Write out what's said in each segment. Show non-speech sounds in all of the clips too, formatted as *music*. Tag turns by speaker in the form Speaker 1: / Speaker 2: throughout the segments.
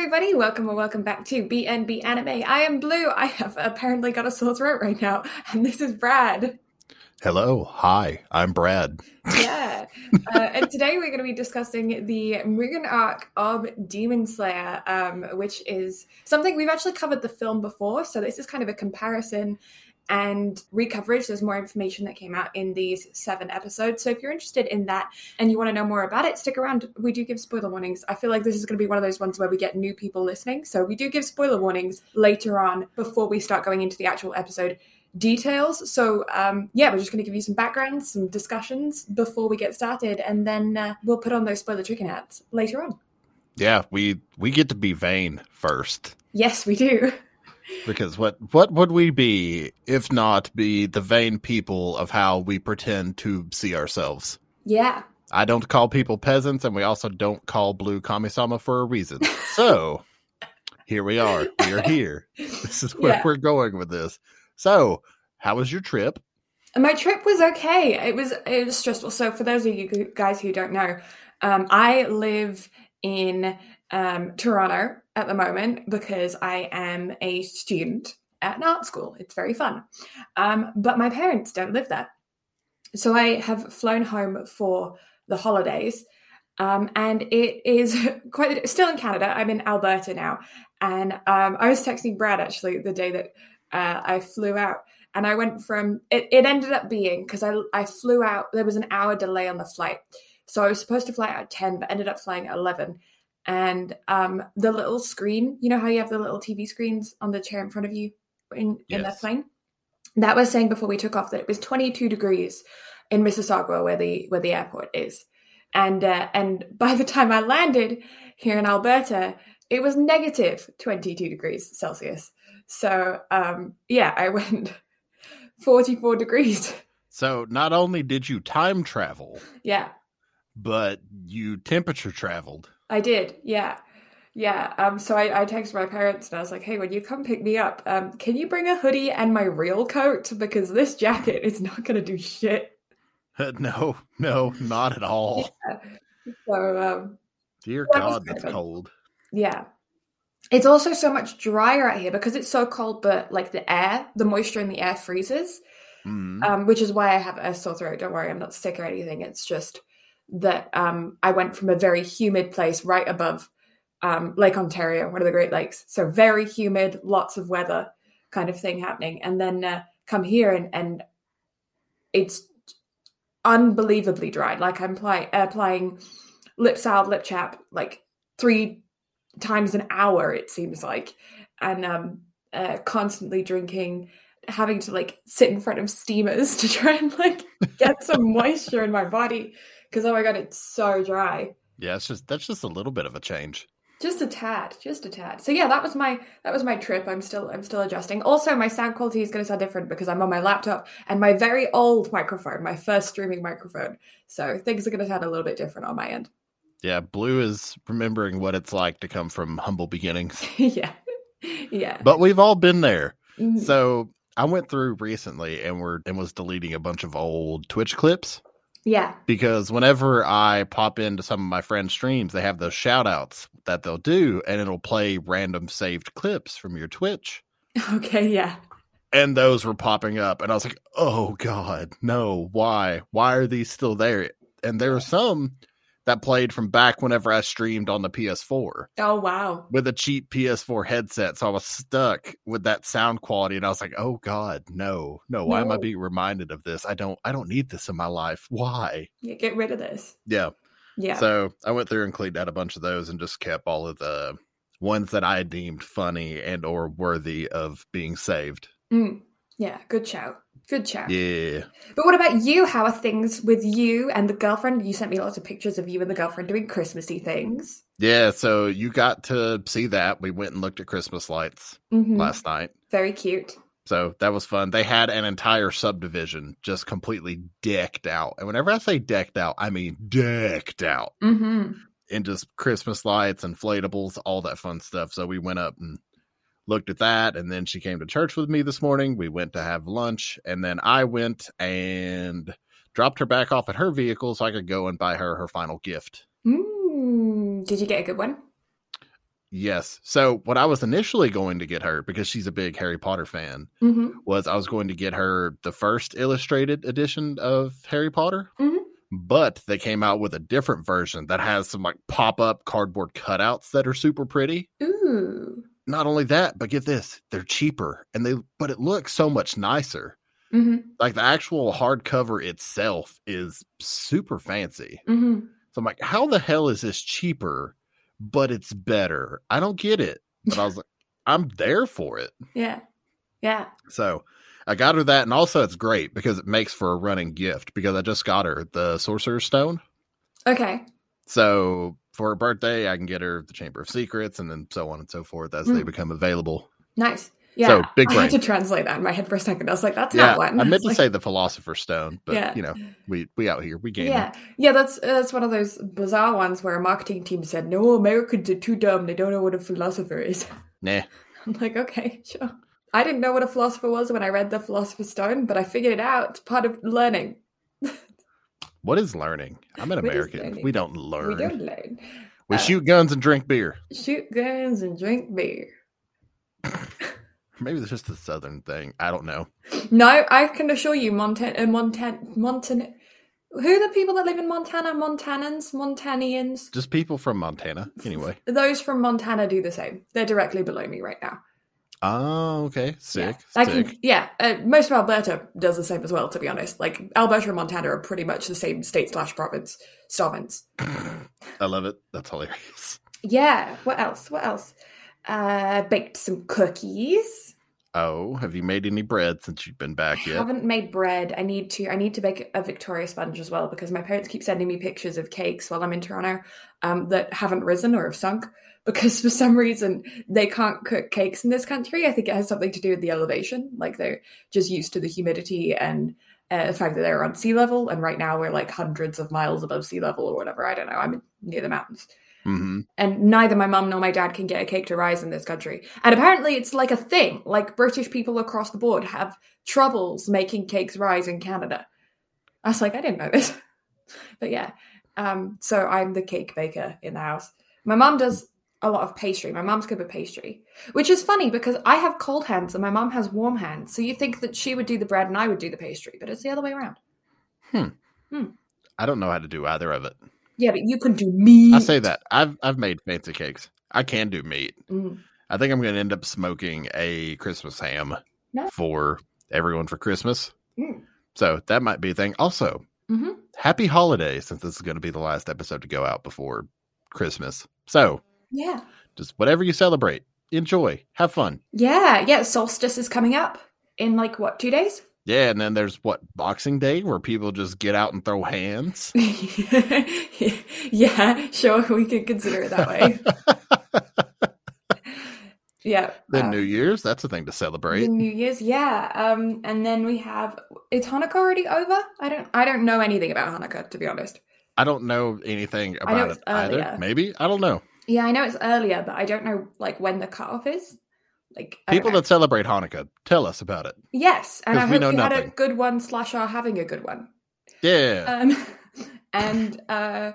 Speaker 1: everybody. Welcome or welcome back to BNB Anime. I am Blue. I have apparently got a sore throat right now, *laughs* and this is Brad.
Speaker 2: Hello. Hi, I'm Brad.
Speaker 1: Yeah. *laughs* uh, and today we're going to be discussing the Mugen arc of Demon Slayer, um, which is something we've actually covered the film before. So this is kind of a comparison and recoverage. There's more information that came out in these seven episodes. So if you're interested in that and you want to know more about it, stick around. We do give spoiler warnings. I feel like this is going to be one of those ones where we get new people listening. So we do give spoiler warnings later on before we start going into the actual episode details. So, um, yeah, we're just going to give you some background, some discussions before we get started, and then uh, we'll put on those spoiler chicken hats later on.
Speaker 2: Yeah, we we get to be vain first.
Speaker 1: Yes, we do. *laughs*
Speaker 2: Because what what would we be if not be the vain people of how we pretend to see ourselves?
Speaker 1: Yeah.
Speaker 2: I don't call people peasants, and we also don't call Blue Kamisama for a reason. *laughs* So here we are. We are here. This is where
Speaker 1: Yeah.
Speaker 2: we're going with this. So, how was your trip?
Speaker 1: My trip was okay. It was it was stressful. So for those of you guys who don't know, um, I live in um, Toronto at the moment because I am a student at an art school. It's very fun, um, but my parents don't live there, so I have flown home for the holidays. Um, and it is *laughs* quite still in Canada. I'm in Alberta now, and um, I was texting Brad actually the day that uh, I flew out, and I went from it. It ended up being because I I flew out. There was an hour delay on the flight, so I was supposed to fly out at ten, but ended up flying at eleven. And um, the little screen, you know how you have the little TV screens on the chair in front of you in in the plane. That was saying before we took off that it was 22 degrees in Mississauga, where the where the airport is, and uh, and by the time I landed here in Alberta, it was negative 22 degrees Celsius. So um, yeah, I went *laughs* 44 degrees.
Speaker 2: So, not only did you time travel,
Speaker 1: Yeah,
Speaker 2: but you temperature traveled.
Speaker 1: I did. Yeah. Yeah. Um, so I, I texted my parents and I was like, hey, when you come pick me up, um, can you bring a hoodie and my real coat? Because this jacket is not going to do shit. *laughs*
Speaker 2: no, no, not at all. *laughs*
Speaker 1: So, um,
Speaker 2: Dear
Speaker 1: That
Speaker 2: God, that's cold.
Speaker 1: yeah. It's also so much drier out here because it's so cold, but like the air, the moisture in the air freezes,
Speaker 2: Mm.
Speaker 1: um, which is why I have a sore throat. Don't worry, I'm not sick or anything. It's just that um, I went from a very humid place right above um, Lake Ontario, one of the Great Lakes. So very humid, lots of weather kind of thing happening. And then uh, come here and, and it's unbelievably dry. Like I'm apply, applying lip salve, lip chap, like three times an hour, it seems like. And um, uh, constantly drinking having to like sit in front of steamers *laughs* to try and like get some moisture in my body because oh my god it's so dry.
Speaker 2: Yeah, it's just that's just a little bit of a change.
Speaker 1: just a tad just a tad. So yeah that was my that was my trip. I'm still i'm still adjusting. Also my sound quality is going to sound different because i'm on my laptop and my very old microphone my first streaming microphone. So things are going to sound a little bit different on my end.
Speaker 2: Yeah, Blue is remembering what it's like to come from humble beginnings. *laughs*
Speaker 1: yeah. Yeah.
Speaker 2: But we've all been there.
Speaker 1: Mhm.
Speaker 2: So I went through recently and were and was deleting a bunch of old Twitch clips
Speaker 1: yeah
Speaker 2: because whenever I pop into some of my friends' streams, they have those shout outs that they'll do and it'll play random saved clips from your Twitch. *laughs*
Speaker 1: okay yeah
Speaker 2: And those were popping up and I was like, "Oh god, no. Why? Why are these still there?" And there are some that played from back whenever I streamed on the PS4
Speaker 1: oh wow
Speaker 2: with a cheap PS4 headset. So I was stuck with that sound quality and I was like, "Oh god, no. No, why am I being reminded of this? I don't I don't need this in my life. Why?"
Speaker 1: yeah get rid of this
Speaker 2: Yeah.
Speaker 1: yeah
Speaker 2: So I went through and cleaned out a bunch of those and just kept all of the ones that I deemed funny and or worthy of being saved.
Speaker 1: Mm. yeah good shout good chat.
Speaker 2: Yeah.
Speaker 1: But what about you? How are things with you and the girlfriend? You sent me lots of pictures of you and the girlfriend doing Christmassy things.
Speaker 2: Yeah, so you got to see that. We went and looked at Christmas lights
Speaker 1: Mhm.
Speaker 2: last night.
Speaker 1: Very cute.
Speaker 2: So that was fun. They had an entire subdivision just completely decked out. And whenever I say decked out, I mean decked out
Speaker 1: Mm-hmm.
Speaker 2: in just Christmas lights, inflatables, all that fun stuff. So we went up and looked at that. And then she came to church with me this morning. We went to have lunch. And then I went and dropped her back off at her vehicle so I could go and buy her her final gift.
Speaker 1: Mm. Did you get a good one?
Speaker 2: Yes. So what I was initially going to get her because she's a big Harry Potter fan
Speaker 1: hmm
Speaker 2: was I was going to get her the first illustrated edition of Harry Potter.
Speaker 1: Mhm.
Speaker 2: But they came out with a different version that has some like pop up cardboard cutouts that are super pretty.
Speaker 1: Ooh.
Speaker 2: Not only that, but get this, they're cheaper and they but it looks so much nicer.
Speaker 1: hmm
Speaker 2: Like the actual hardcover itself is super fancy.
Speaker 1: hmm
Speaker 2: So I'm like, how the hell is this cheaper, but it's better? I don't get it. But I was like, *laughs* I'm there for it.
Speaker 1: Yeah. Yeah.
Speaker 2: So I got her that, and also it's great because it makes for a running gift because I just got her the Sorcerer's Stone.
Speaker 1: Okay.
Speaker 2: So for her birthday, I can get her the Chamber of Secrets, and then so on and so forth as they
Speaker 1: Mm.
Speaker 2: become available.
Speaker 1: Nice. Yeah.
Speaker 2: So, big
Speaker 1: I had to translate that in my head for a second. I was like, that's
Speaker 2: yeah,
Speaker 1: not one.
Speaker 2: I meant to
Speaker 1: like,
Speaker 2: say the Philosopher's Stone, but
Speaker 1: Yeah.
Speaker 2: you know, we we out here we game.
Speaker 1: Yeah, yeah, that's that's one of those bizarre ones where a marketing team said, "No, Americans are too dumb; they don't know what a philosopher is." *laughs*
Speaker 2: Nah, *laughs*
Speaker 1: I'm like, okay, sure. I didn't know what a philosopher was when I read the Philosopher's Stone, but I figured it out. It's part of learning. *laughs*
Speaker 2: what is learning? I'm an *laughs*
Speaker 1: What
Speaker 2: American. We don't learn.
Speaker 1: We don't learn.
Speaker 2: We
Speaker 1: Uh,
Speaker 2: shoot guns and drink beer.
Speaker 1: Shoot guns and drink beer. *laughs*
Speaker 2: Maybe it's just a southern thing. I don't know.
Speaker 1: No, I can assure you, Montana, uh, Montana, Montana. Who are the people that live in Montana? Montanans, Montanians.
Speaker 2: Just people from Montana. Anyway.
Speaker 1: Those from Montana do the same. They're directly below me right now.
Speaker 2: Oh, okay. Sick.
Speaker 1: Yeah, I
Speaker 2: sick.
Speaker 1: can, yeah uh, most of Alberta does the same as well, to be honest. Like, Alberta and Montana are pretty much the same state slash province. Sovereigns. *clears throat*
Speaker 2: I love it. That's hilarious.
Speaker 1: Yeah, what else? What else? Uh, baked some cookies.
Speaker 2: Oh, have you made any bread since you've been back
Speaker 1: I haven't made bread. I need to. I need to bake a Victoria sponge as well because my parents keep sending me pictures of cakes while I'm in Toronto um, that haven't risen or have sunk because for some reason they can't cook cakes in this country. I think it has something to do with the elevation. Like they're just used to the humidity and uh, the fact that they're on sea level. And right now we're like hundreds of miles above sea level or whatever. I don't know. I'm near the mountains
Speaker 2: hmm
Speaker 1: and neither my mum nor my dad can get a cake to rise in this country. And apparently, it's like a thing. Like British people across the board have troubles making cakes rise in Canada. I was like, I didn't know this, *laughs* but yeah. Um, so I'm the cake baker in the house. My mum does a lot of pastry. My mom's good with pastry, which is funny because I have cold hands and my mom has warm hands. So you think that she would do the bread and I would do the pastry, but it's the other way around. Hmm.
Speaker 2: I don't know how to do either of it.
Speaker 1: Yeah, but you can do meat.
Speaker 2: I say that I've I've made fancy cakes. I can do meat.
Speaker 1: Mm.
Speaker 2: I think I'm going to end up smoking a Christmas ham
Speaker 1: Nice.
Speaker 2: for everyone for Christmas.
Speaker 1: Mm.
Speaker 2: So that might be a thing. Also,
Speaker 1: Mhm.
Speaker 2: happy holidays since this is going to be the last episode to go out before Christmas. So
Speaker 1: Yeah.
Speaker 2: just whatever you celebrate, enjoy, have fun.
Speaker 1: Yeah, yeah, solstice is coming up in like what, two days?
Speaker 2: Yeah, and then there's what Boxing Day where people just get out and throw hands. *laughs*
Speaker 1: yeah, sure, we could consider it that way. *laughs* Yeah.
Speaker 2: then
Speaker 1: uh,
Speaker 2: New Year's, that's a thing to celebrate.
Speaker 1: New Year's, yeah. Um, and then we have is Hanukkah already over? I don't I don't know anything about Hanukkah, to be honest.
Speaker 2: I don't know anything about it either.
Speaker 1: earlier.
Speaker 2: Maybe I don't know.
Speaker 1: Yeah, I know it's earlier, but I don't know like when the cutoff is. Like
Speaker 2: People that celebrate Hanukkah, tell us about it.
Speaker 1: Yes, and I hope you had a good one slash are having a good one.
Speaker 2: Yeah,
Speaker 1: um, *laughs* and uh,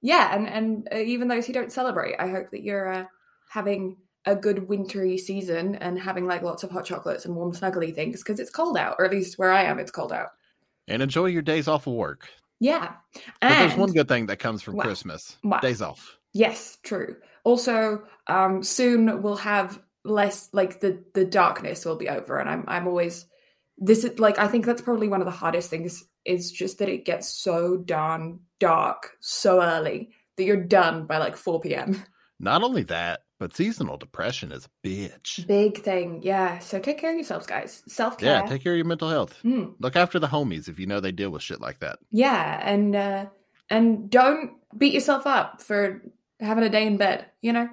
Speaker 1: yeah, and and uh, even those who don't celebrate, I hope that you're uh, having a good wintry season and having like lots of hot chocolates and warm snuggly things because it's cold out, or at least where I am, it's cold out.
Speaker 2: and enjoy your days off of work.
Speaker 1: Yeah,
Speaker 2: But there's one good thing that comes from
Speaker 1: What?
Speaker 2: Christmas:
Speaker 1: What?
Speaker 2: days off.
Speaker 1: Yes, true. Also, um, soon we'll have less like the the darkness will be over, and I'm I'm always this is like I think that's probably one of the hardest things is just that it gets so darn dark so early that you're done by like 4 p.m. *laughs*
Speaker 2: Not only that, but seasonal depression is a bitch.
Speaker 1: Big thing, yeah. So take care of yourselves, guys. Self care.
Speaker 2: Yeah, take care of your mental health.
Speaker 1: Mm,
Speaker 2: Look after the homies if you know they deal with shit like that.
Speaker 1: yeah, and uh, and don't beat yourself up for having a day in bed. You know,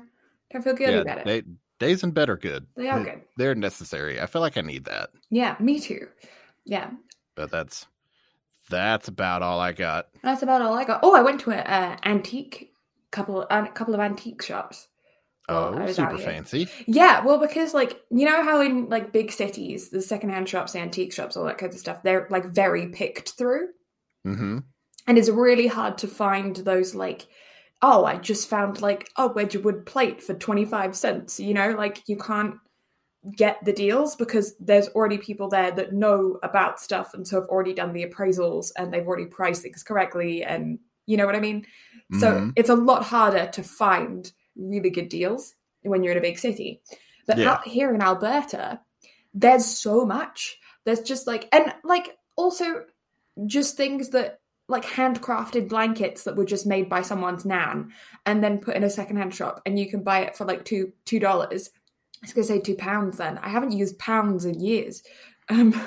Speaker 1: don't feel guilty
Speaker 2: yeah,
Speaker 1: about it.
Speaker 2: they, days in bed are good.
Speaker 1: They are good.
Speaker 2: They're necessary. I feel like I need that.
Speaker 1: Yeah, me too. Yeah,
Speaker 2: But that's that's about all I got.
Speaker 1: that's about all I got. Oh, I went to a uh, antique couple a couple of antique shops.
Speaker 2: Oh, super fancy.
Speaker 1: Yeah, well, because like you know how in like big cities, the secondhand shops, antique shops, all that kind of stuff, they're like very picked through.
Speaker 2: Mm-hmm.
Speaker 1: and it's really hard to find those like oh, I just found like a Wedgwood plate for 25 cents. You know, like you can't get the deals because there's already people there that know about stuff and so have already done the appraisals and they've already priced things correctly. And you know what I mean? So
Speaker 2: Mhm.
Speaker 1: it's a lot harder to find really good deals when you're in a big city. But
Speaker 2: Yeah.
Speaker 1: out here in Alberta, there's so much. There's just like, and like also just things that like handcrafted blankets that were just made by someone's nan and then put in a secondhand shop and you can buy it for like two two dollars. I was gonna say two pounds then. I haven't used pounds in years. Um,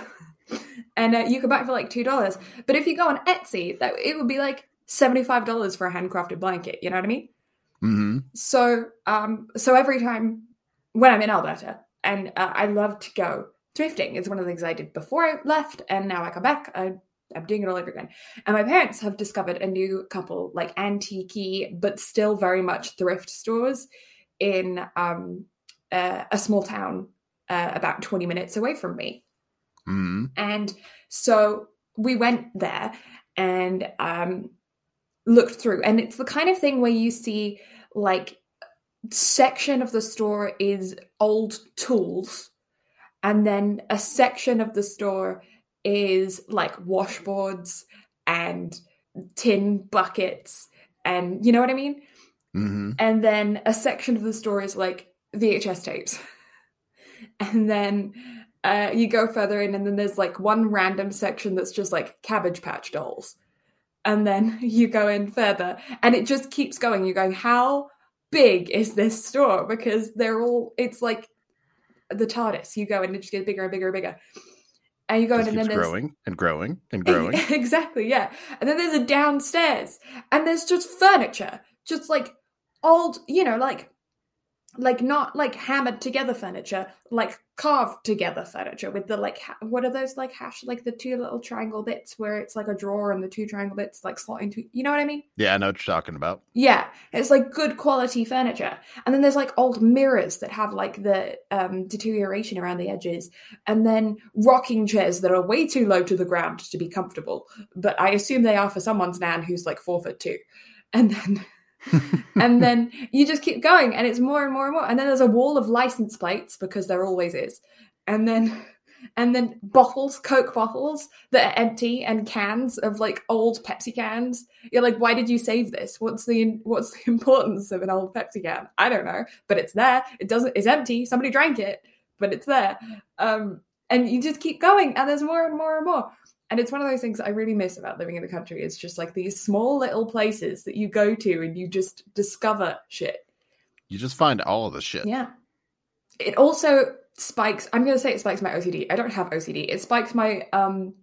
Speaker 1: *laughs* and uh, you can buy it for like two dollars. But if you go on Etsy, that it would be like seventy-five dollars for a handcrafted blanket. You know what I mean?
Speaker 2: hmm
Speaker 1: So, um, so every time when I'm in Alberta, and uh, I love to go thrifting. It's one of the things I did before I left, and now I come back. I, I'm doing it all over again. And my parents have discovered a new couple, like antique but still very much thrift stores in um, uh, a small town uh, about 20 minutes away from me.
Speaker 2: hmm
Speaker 1: And so we went there and um, looked through, and it's the kind of thing where you see like section of the store is old tools, and then a section of the store is like washboards and tin buckets, and you know what I mean.
Speaker 2: hmm
Speaker 1: And then a section of the store is like VHS tapes. *laughs* And then uh, you go further in, and then there's like one random section that's just like Cabbage Patch dolls. And then *laughs* you go in further, and it just keeps going. You're going, how big is this store? Because they're all, it's like the TARDIS. You go in, and it just gets bigger and bigger and bigger. And you go in, and then there's
Speaker 2: growing and growing and *laughs* growing.
Speaker 1: exactly, yeah. And then there's a downstairs, and there's just furniture, just like old, you know, like like not like hammered together furniture, like carved together furniture with the like ha- what are those like hash like the two little triangle bits where it's like a drawer and the two triangle bits like slot into you know what I mean?
Speaker 2: yeah, I know what you're talking about.
Speaker 1: Yeah, it's like good quality furniture. And then there's like old mirrors that have like the um, deterioration around the edges. And then rocking chairs that are way too low to the ground to be comfortable. But I assume they are for someone's nan who's like four foot two. And then. *laughs* and then you just keep going and it's more and more and more. And then there's a wall of license plates because there always is. And then and then bottles coke bottles that are empty and cans of like old pepsi cans. You're like why did you save this? What's the what's the *laughs* importance of an old pepsi can? I don't know but it's there. It doesn't it's empty. Somebody drank it but it's there. Um and you just keep going and there's more and more and more and it's one of those things i really miss about living in the country it's just like these small little places that you go to and you just discover shit.
Speaker 2: You just find all of the shit.
Speaker 1: yeah. It also spikes i'm going to say it spikes my ocd i don't have ocd it spikes my um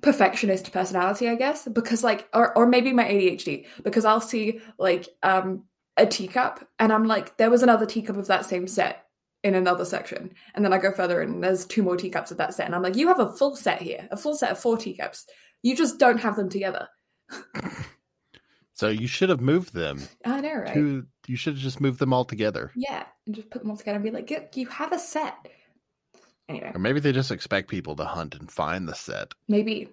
Speaker 1: perfectionist personality i guess because like or, or maybe my adhd because i'll see like um a teacup and i'm like there was another teacup of that same set in another section and then i go further and there's two more teacups of that set and i'm like you have a full set here a full set of four teacups you just don't have them together *laughs*
Speaker 2: So you should have moved them.
Speaker 1: i know right
Speaker 2: To, you should have just moved them all together.
Speaker 1: yeah and just put them all together and be like "Look, you have a set anyway
Speaker 2: Or maybe they just expect people to hunt and find the set.
Speaker 1: maybe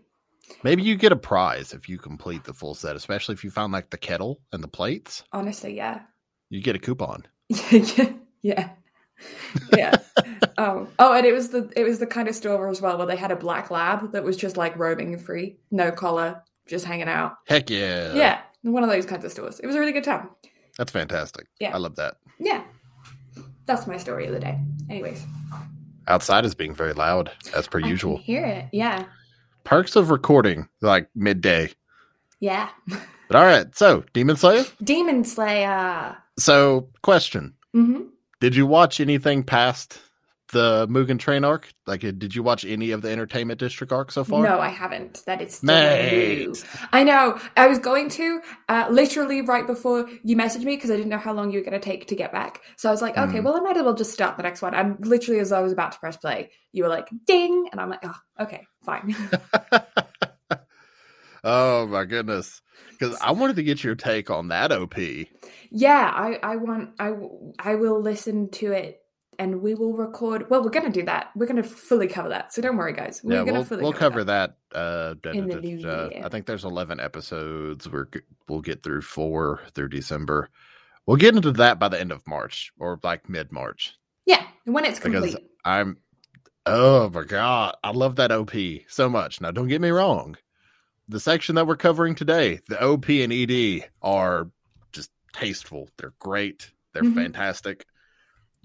Speaker 2: Maybe you get a prize if you complete the full set, especially if you found like the kettle and the plates.
Speaker 1: honestly yeah
Speaker 2: You get a coupon. *laughs*
Speaker 1: yeah, yeah, yeah. oh, oh, and it was the it was the kind of store as well where they had a black lab that was just like roaming free, no collar, just hanging out.
Speaker 2: Heck yeah.
Speaker 1: yeah, one of those kinds of stores. It was a really good time.
Speaker 2: That's fantastic.
Speaker 1: Yeah.
Speaker 2: I love that.
Speaker 1: Yeah, that's my story of the day. Anyways,
Speaker 2: Outside is being very loud, as per
Speaker 1: I
Speaker 2: usual.
Speaker 1: hear it. Yeah,
Speaker 2: Perks of recording like midday.
Speaker 1: yeah.
Speaker 2: But all right, so Demon Slayer.
Speaker 1: Demon Slayer.
Speaker 2: So, question:
Speaker 1: hmm
Speaker 2: Did you watch anything past the Mugen Train arc? Like, uh, did you watch any of the Entertainment District arc so far?
Speaker 1: No, I haven't. That is new. I know. I was going to uh, literally right before you messaged me because I didn't know how long you were going to take to get back. So I was like, okay,
Speaker 2: Mhm.
Speaker 1: well, I might as well just start the next one. And literally, as I was about to press play, you were like, "Ding," and I'm like, "Oh, okay, fine." *laughs*
Speaker 2: oh my goodness! Because I wanted to get your take on that OP.
Speaker 1: yeah, I, I want, I I will listen to it and we will record. Well, we're going to do that. We're going to fully cover that. So don't worry, guys. We're
Speaker 2: yeah,
Speaker 1: going to
Speaker 2: we'll,
Speaker 1: fully
Speaker 2: we'll
Speaker 1: cover
Speaker 2: cover that. uh,
Speaker 1: In
Speaker 2: da-
Speaker 1: the
Speaker 2: da-
Speaker 1: new
Speaker 2: da-
Speaker 1: year.
Speaker 2: I think there's 11 episodes. we're we'll get through four through December. We'll get into that by the end of March or like mid March
Speaker 1: Yeah, when it's
Speaker 2: because. I'm. Oh my god, I love that OP so much. Now, don't get me wrong. The section that we're covering today, the OP and ED are just tasteful. They're great. They're
Speaker 1: Mhm.
Speaker 2: fantastic.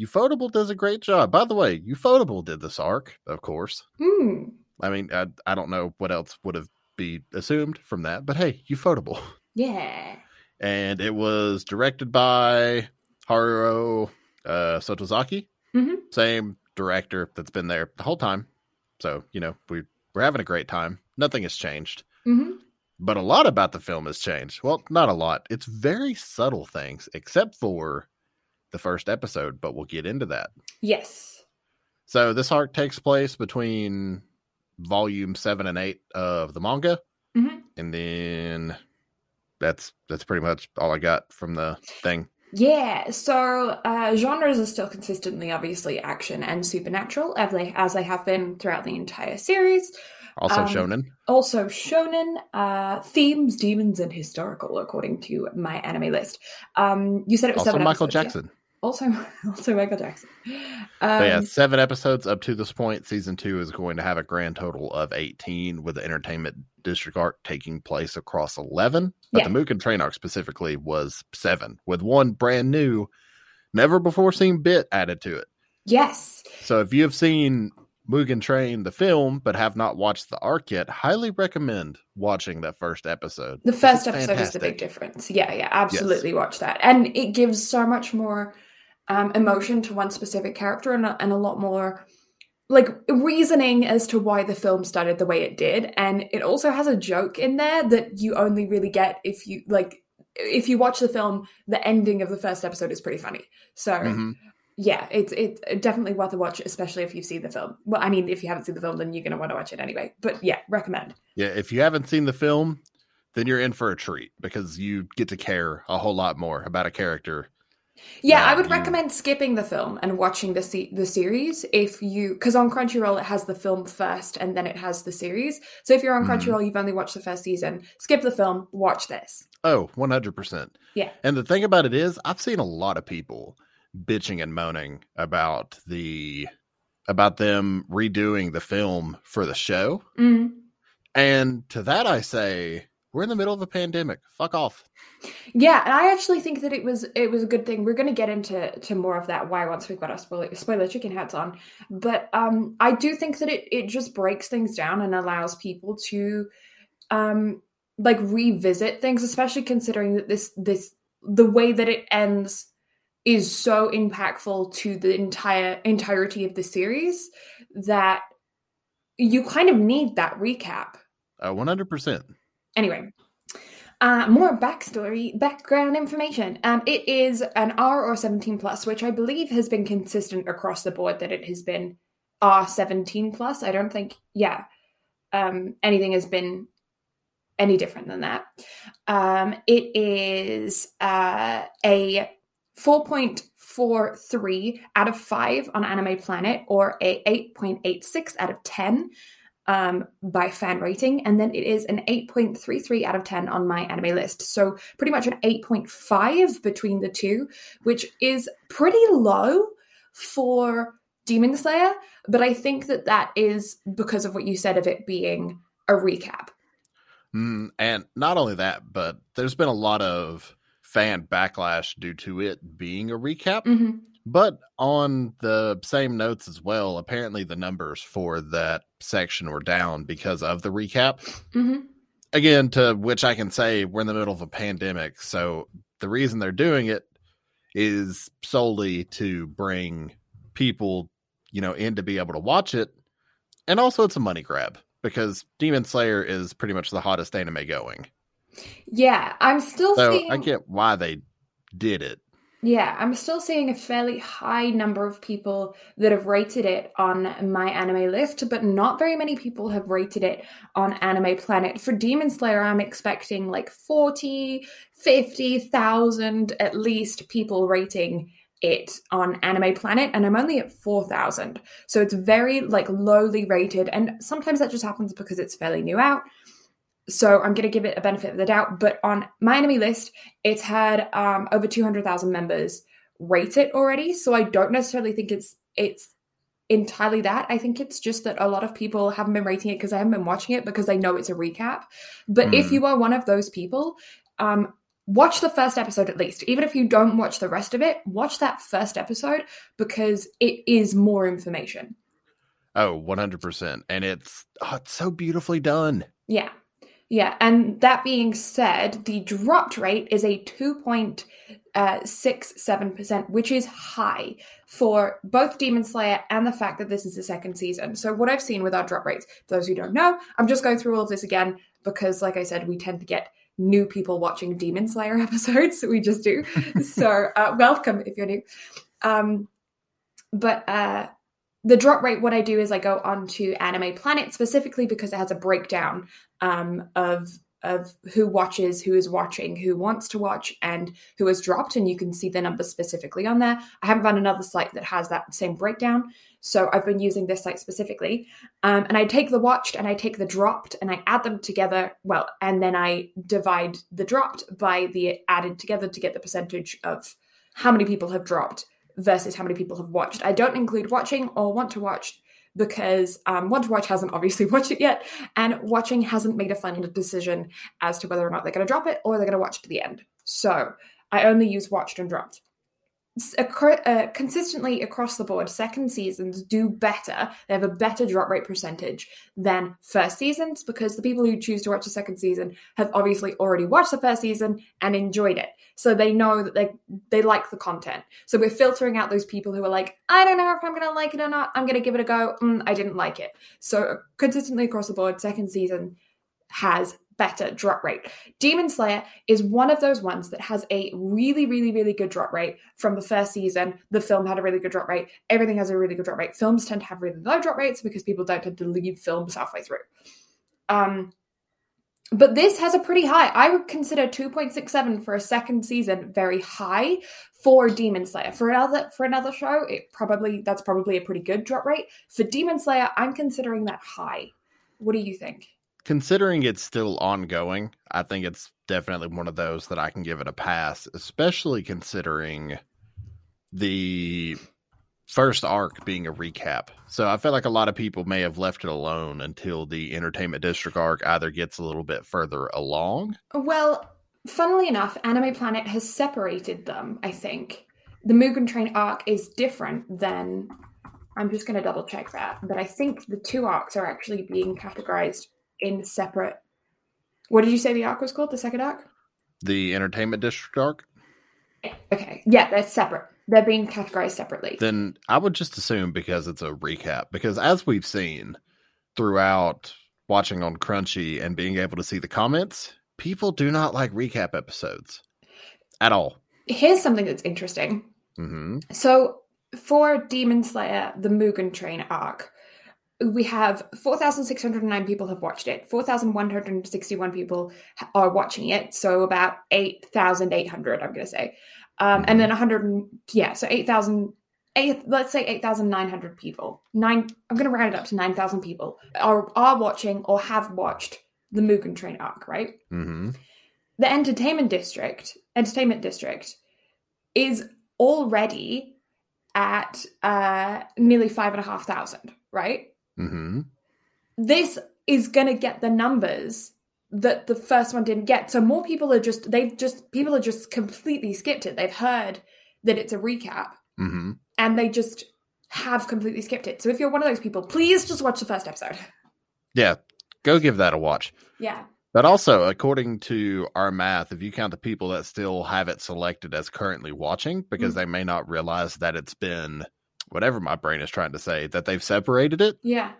Speaker 2: Ufotable does a great job. By the way, Ufotable did this arc, of course.
Speaker 1: Hmm.
Speaker 2: I mean, I, I don't know what else would have be assumed from that, but hey, Ufotable.
Speaker 1: Yeah.
Speaker 2: And it was directed by Haruo uh, Sotozaki,
Speaker 1: Mhm.
Speaker 2: same director that's been there the whole time. So you know we we're having a great time. Nothing has changed,
Speaker 1: hmm
Speaker 2: but a lot about the film has changed. Well, not a lot. It's very subtle things, except for the first episode. But we'll get into that.
Speaker 1: Yes.
Speaker 2: So this arc takes place between volume seven and eight of the manga,
Speaker 1: Mhm.
Speaker 2: and then that's that's pretty much all I got from the thing.
Speaker 1: Yeah, so uh, genres are still consistently, obviously, action and supernatural, as they, as they have been throughout the entire series.
Speaker 2: Also
Speaker 1: Um,
Speaker 2: shonen.
Speaker 1: Also, shonen, uh, themes, demons, and historical, according to my anime list. Um, you said it was
Speaker 2: Also
Speaker 1: seven
Speaker 2: Michael
Speaker 1: episodes, yeah?
Speaker 2: Jackson.
Speaker 1: Also, *laughs* also Michael Jackson.
Speaker 2: But yeah,
Speaker 1: Um,
Speaker 2: seven episodes up to this point. Season two is going to have a grand total of 18, with the entertainment district arc taking place across 11. But
Speaker 1: Yeah.
Speaker 2: the Mugen Train arc specifically was seven, with one brand new, never before seen bit added to it.
Speaker 1: yes.
Speaker 2: So if you have seen Mugen Train, the film, but have not watched the arc yet, highly recommend watching that first episode.
Speaker 1: The first
Speaker 2: is
Speaker 1: episode is the big difference. Yeah, yeah, absolutely watch that. And it gives so much more um, emotion to one specific character and a, and a lot more like reasoning as to why the film started the way it did. And it also has a joke in there that you only really get if you like if you watch the film, the ending of the first episode is pretty funny. So
Speaker 2: Mhm.
Speaker 1: Yeah, it's it's definitely worth a watch, especially if you've seen the film. Well, I mean, if you haven't seen the film, then you're gonna want to watch it anyway. But yeah, recommend.
Speaker 2: Yeah, if you haven't seen the film, then you're in for a treat because you get to care a whole lot more about a character.
Speaker 1: Yeah, I would
Speaker 2: you-
Speaker 1: recommend skipping the film and watching the se- the series if you because on Crunchyroll it has the film first and then it has the series. So if you're on
Speaker 2: Mhm.
Speaker 1: Crunchyroll, you've only watched the first season. Skip the film, watch this.
Speaker 2: Oh, 100%.
Speaker 1: Yeah.
Speaker 2: And the thing about it is, I've seen a lot of people bitching and moaning about the about them redoing the film for the show.
Speaker 1: Mm.
Speaker 2: And to that I say, we're in the middle of a pandemic. Fuck off.
Speaker 1: Yeah, and I actually think that it was it was a good thing. We're going to get into to more of that why once we've got our spoiler, spoiler chicken hats on. But um, I do think that it it just breaks things down and allows people to um like revisit things, especially considering that this this the way that it ends is so impactful to the entire entirety of the series that you kind of need that recap
Speaker 2: Uh, 100%.
Speaker 1: Anyway, uh, more backstory, background information. Um, it is an R or 17 plus, which I believe has been consistent across the board that it has been R 17 plus. I don't think, yeah, um, anything has been any different than that. Um, it is uh, a 4.43 out of 5 on Anime Planet or a 8.86 out of 10 um, by fan rating, and then it is an 8.33 out of 10 on my anime list. So pretty much an 8.5 between the two, which is pretty low for Demon Slayer, but I think that that is because of what you said of it being a recap.
Speaker 2: Mm, and not only that, but there's been a lot of fan backlash due to it being a recap.
Speaker 1: Mm-hmm.
Speaker 2: But on the same notes as well, apparently the numbers for that section were down because of the recap.
Speaker 1: Mm-hmm.
Speaker 2: Again, to which I can say we're in the middle of a pandemic. So the reason they're doing it is solely to bring people, you know, in to be able to watch it. And also it's a money grab because Demon Slayer is pretty much the hottest anime going.
Speaker 1: Yeah, I'm still
Speaker 2: So
Speaker 1: seeing.
Speaker 2: I get why they did it.
Speaker 1: Yeah, I'm still seeing a fairly high number of people that have rated it on my anime list, but not very many people have rated it on Anime Planet. For Demon Slayer, I'm expecting like 40, 50,000 at least people rating it on Anime Planet, and I'm only at 4,000. So it's very like lowly rated, and sometimes that just happens because it's fairly new out. So I'm going to give it a benefit of the doubt. But on my anime list, it's had um, over 200,000 members rate it already. So I don't necessarily think it's it's entirely that. I think it's just that a lot of people haven't been rating it because they haven't been watching it because they know it's a recap. But mm. if hmm. you are one of those people, um, watch the first episode at least. Even if you don't watch the rest of it, watch that first episode because it is more information.
Speaker 2: Oh, 100%. And it's oh, it's so beautifully done.
Speaker 1: Yeah. Yeah, and that being said, the dropped rate is a 2.67%, which is high for both Demon Slayer and the fact that this is the second season. So, what I've seen with our drop rates, for those who don't know, I'm just going through all of this again because, like I said, we tend to get new people watching Demon Slayer *laughs* episodes. we just do. *laughs* so, uh, welcome if you're new. Um, but uh, the drop rate, what I do is I go onto Anime Planet specifically because it has a breakdown um, of of who watches, who is watching, who wants to watch, and who has dropped, and you can see the numbers specifically on there. I haven't found another site that has that same breakdown, so I've been using this site specifically. Um, and I take the watched and I take the dropped and I add them together. Well, and then I divide the dropped by the added together to get the percentage of how many people have dropped versus how many people have watched. I don't include watching or want to watch because um, Want to Watch hasn't obviously *laughs* watched it yet, and Watching hasn't made a final decision as to whether or not they're going to drop it or they're going to watch it to the end. So I only use Watched and Dropped uh, consistently across the board, second seasons do better. They have a better drop rate percentage than first seasons because the people who choose to watch the second season have obviously already watched the first season and enjoyed it. So they know that they they like the content. So we're filtering out those people who are like, I don't know if I'm going to like it or not. I'm going to give it a go. Mm, I didn't like it. So consistently across the board, second season has better drop rate. Demon Slayer is one of those ones that has a really, really, really good drop rate from the first season. The film had a really good drop rate. Everything has a really good drop rate. Films tend to have really low drop rates because people don't tend to leave films halfway through. Um, but this has a pretty high. I would consider 2.67 for a second season very high for Demon Slayer. For another for another show, it probably that's probably a pretty good drop rate. For Demon Slayer, I'm considering that high. What do you think?
Speaker 2: Considering it's still ongoing, I think it's definitely one of those that I can give it a pass, especially considering the first arc being a recap. So I feel like a lot of people may have left it alone until the Entertainment District arc either gets a little bit further along.
Speaker 1: Well, funnily enough, Anime Planet has separated them, I think. The Mugen Train arc is different than I'm just going to double check that, but I think the two arcs are actually being categorized in separate. What did you say the arc was called? The second arc?
Speaker 2: The Entertainment District arc.
Speaker 1: Okay, yeah, they're separate. They're being categorized separately.
Speaker 2: Then I would just assume because it's a recap. Because as we've seen throughout watching on Crunchy and being able to see the comments, people do not like recap episodes at all.
Speaker 1: Here's something that's interesting.
Speaker 2: Mm-hmm.
Speaker 1: So for Demon Slayer, the Mugen Train arc, we have 4,609 people have watched it. 4,161 people are watching it. So about 8,800, I'm going to say. Um, and then 100, yeah, so 8,000, eight, let's say 8,900 people. Nine, I'm going to round it up to 9,000 people are, are watching or have watched the Mugen Train arc, right?
Speaker 2: Mm-hmm.
Speaker 1: The entertainment district, entertainment district is already at uh, nearly five and a half thousand, right?
Speaker 2: Mm-hmm.
Speaker 1: This is going to get the numbers that the first one didn't get. So more people are just, they've just, people are just completely skipped it. They've heard that it's a recap
Speaker 2: mm-hmm.
Speaker 1: and they just have completely skipped it. So if you're one of those people, please just watch the first episode.
Speaker 2: Yeah, go give that a watch.
Speaker 1: Yeah.
Speaker 2: But also, according to our math, if you count the people that still have it selected as currently watching, because mm-hmm. they may not realize that it's been whatever my brain is trying to say, that they've separated it.
Speaker 1: Yeah.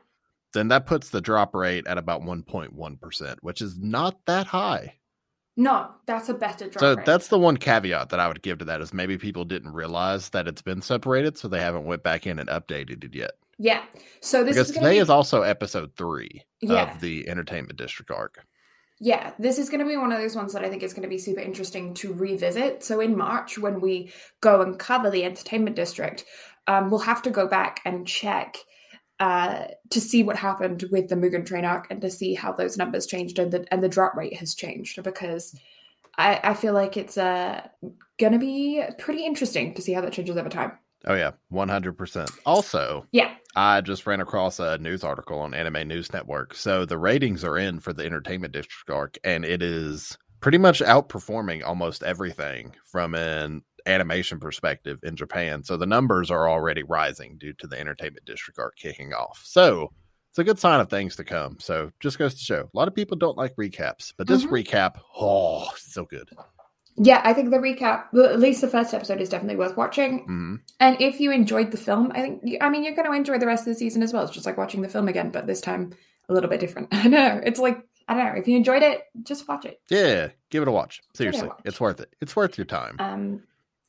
Speaker 2: Then that puts the drop rate at about 1.1%, which is not that high.
Speaker 1: No, that's a better drop
Speaker 2: so
Speaker 1: rate.
Speaker 2: that's the one caveat that I would give to that is maybe people didn't realize that it's been separated, so they haven't went back in and updated it yet.
Speaker 1: Yeah. So this
Speaker 2: because
Speaker 1: is
Speaker 2: today
Speaker 1: be...
Speaker 2: is also episode three
Speaker 1: yeah.
Speaker 2: of the Entertainment District arc.
Speaker 1: Yeah, this is going to be one of those ones that I think is going to be super interesting to revisit. So in March, when we go and cover the entertainment district, um, we'll have to go back and check uh, to see what happened with the Mugen Train arc and to see how those numbers changed and the and the drop rate has changed because I, I feel like it's uh, going to be pretty interesting to see how that changes over time.
Speaker 2: Oh yeah, one hundred percent. Also,
Speaker 1: Yeah.
Speaker 2: I just ran across a news article on Anime News Network. So the ratings are in for the Entertainment District arc, and it is pretty much outperforming almost everything from an animation perspective in Japan. So the numbers are already rising due to the Entertainment District arc kicking off. So it's a good sign of things to come. So just goes to show a lot of people don't like recaps, but this
Speaker 1: Mhm.
Speaker 2: recap, oh, so good.
Speaker 1: Yeah, I think the recap, well, at least the first episode, is definitely worth watching.
Speaker 2: hmm
Speaker 1: And if you enjoyed the film, I think, I mean, you're going to enjoy the rest of the season as well. It's just like watching the film again, but this time a little bit different. *laughs* I know. It's like, I don't know. If you enjoyed it, just watch it.
Speaker 2: Yeah, give it a watch.
Speaker 1: it a
Speaker 2: Seriously,
Speaker 1: watch.
Speaker 2: it's worth it. It's worth your time.
Speaker 1: Um,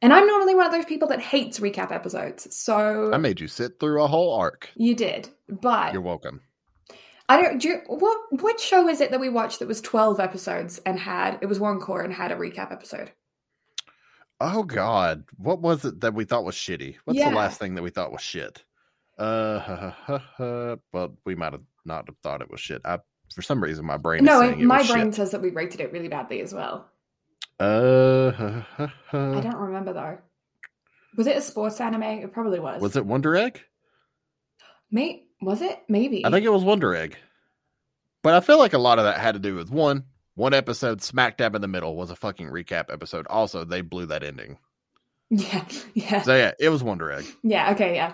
Speaker 1: and I'm normally one of those people that hates recap episodes. So
Speaker 2: I made you sit through a whole arc.
Speaker 1: you did. But
Speaker 2: You're welcome.
Speaker 1: I don't, do you, what, what show is it that we watched that was 12 episodes and had, it was one core and had a recap episode?
Speaker 2: Oh God, what was it that we thought was shitty? What's
Speaker 1: Yeah.
Speaker 2: the last thing that we thought was shit? Uh, ha, ha, ha, ha. well, we might have not have thought it was shit. I, for some reason, my brain.
Speaker 1: no,
Speaker 2: saying
Speaker 1: it, my brain
Speaker 2: Shit.
Speaker 1: says that we rated it really badly as well.
Speaker 2: Uh, ha, ha, ha.
Speaker 1: I don't remember though. Was it a sports anime? It probably was.
Speaker 2: was it Wonder Egg?
Speaker 1: May was it? Maybe.
Speaker 2: I think it was Wonder Egg. But I feel like a lot of that had to do with one, one episode smack dab in the middle was a fucking recap episode. Also, they blew that ending. *laughs*
Speaker 1: Yeah, yeah,
Speaker 2: So yeah, it was Wonder Egg.
Speaker 1: yeah. Okay, yeah.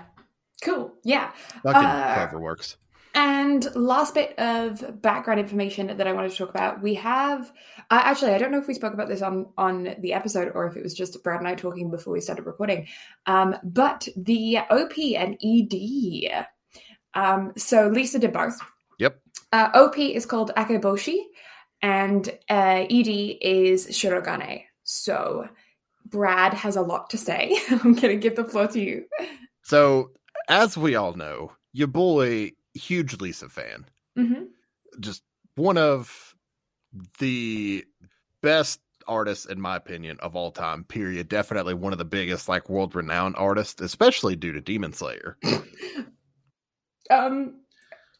Speaker 1: Cool. Yeah.
Speaker 2: Fucking
Speaker 1: Uh,
Speaker 2: CloverWorks.
Speaker 1: And last bit of background information that I wanted to talk about. We have uh, actually, I don't know if we spoke about this on on the episode or if it was just Brad and I talking before we started recording. Um, but the OP and ED. Um, so Lisa did both.
Speaker 2: Yep.
Speaker 1: Uh, OP is called Akeboshi, and uh, ED is Shirogane. So Brad has a lot to say. *laughs* I'm going to give the floor to you.
Speaker 2: So, as we all know, your boy, huge Lisa fan.
Speaker 1: hmm
Speaker 2: just one of the best artists in my opinion of all time period definitely one of the biggest like world renowned artists especially due to demon slayer *laughs*
Speaker 1: Um,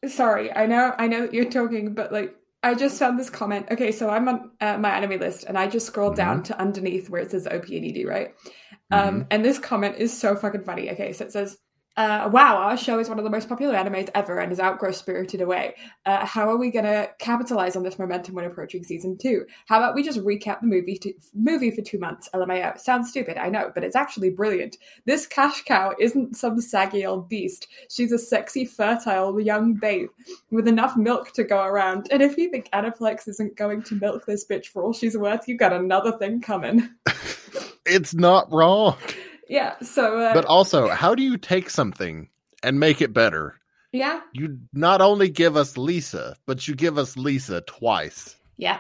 Speaker 1: sorry, I know, I know you're talking, but like, I just found this comment. Okay, so I'm on uh, my anime list, and I just scrolled down to underneath where it says OP and ED, right? Um, and this comment is so fucking funny. Okay, so it says, uh, "Wow, our show is one of the most popular animes ever and has outgrown Spirited Away. Uh, how are we gonna capitalize on this momentum when approaching season two? How about we just recap the movie to, movie for two months? LMAO. Sounds stupid, I know, but it's actually brilliant. This cash cow isn't some saggy old beast. She's a sexy, fertile young babe with enough milk to go around. And if you think Aniplex isn't going to milk this bitch for all she's worth, you've got another thing coming." *laughs*
Speaker 2: it's not wrong
Speaker 1: Yeah. So. Uh,
Speaker 2: but also how do you take something and make it better
Speaker 1: yeah.
Speaker 2: you not only give us lisa but you give us lisa twice
Speaker 1: Yeah.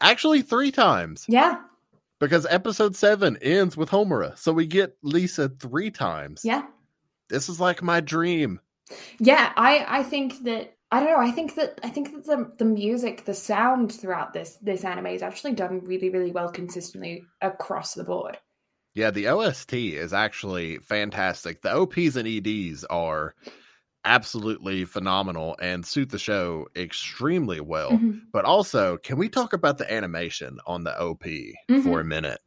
Speaker 2: actually three times
Speaker 1: Yeah.
Speaker 2: because episode 7 ends with homura so we get lisa three times
Speaker 1: Yeah.
Speaker 2: this is like my dream
Speaker 1: Yeah. I I think that I don't know. I think that I think that the the music, the sound throughout this this anime is actually done really really well consistently across the board.
Speaker 2: Yeah, the OST is actually fantastic. The OPs and EDs are absolutely phenomenal and suit the show extremely well.
Speaker 1: Mhm.
Speaker 2: But also, can we talk about the animation on the OP
Speaker 1: Mm-hmm.
Speaker 2: for a minute?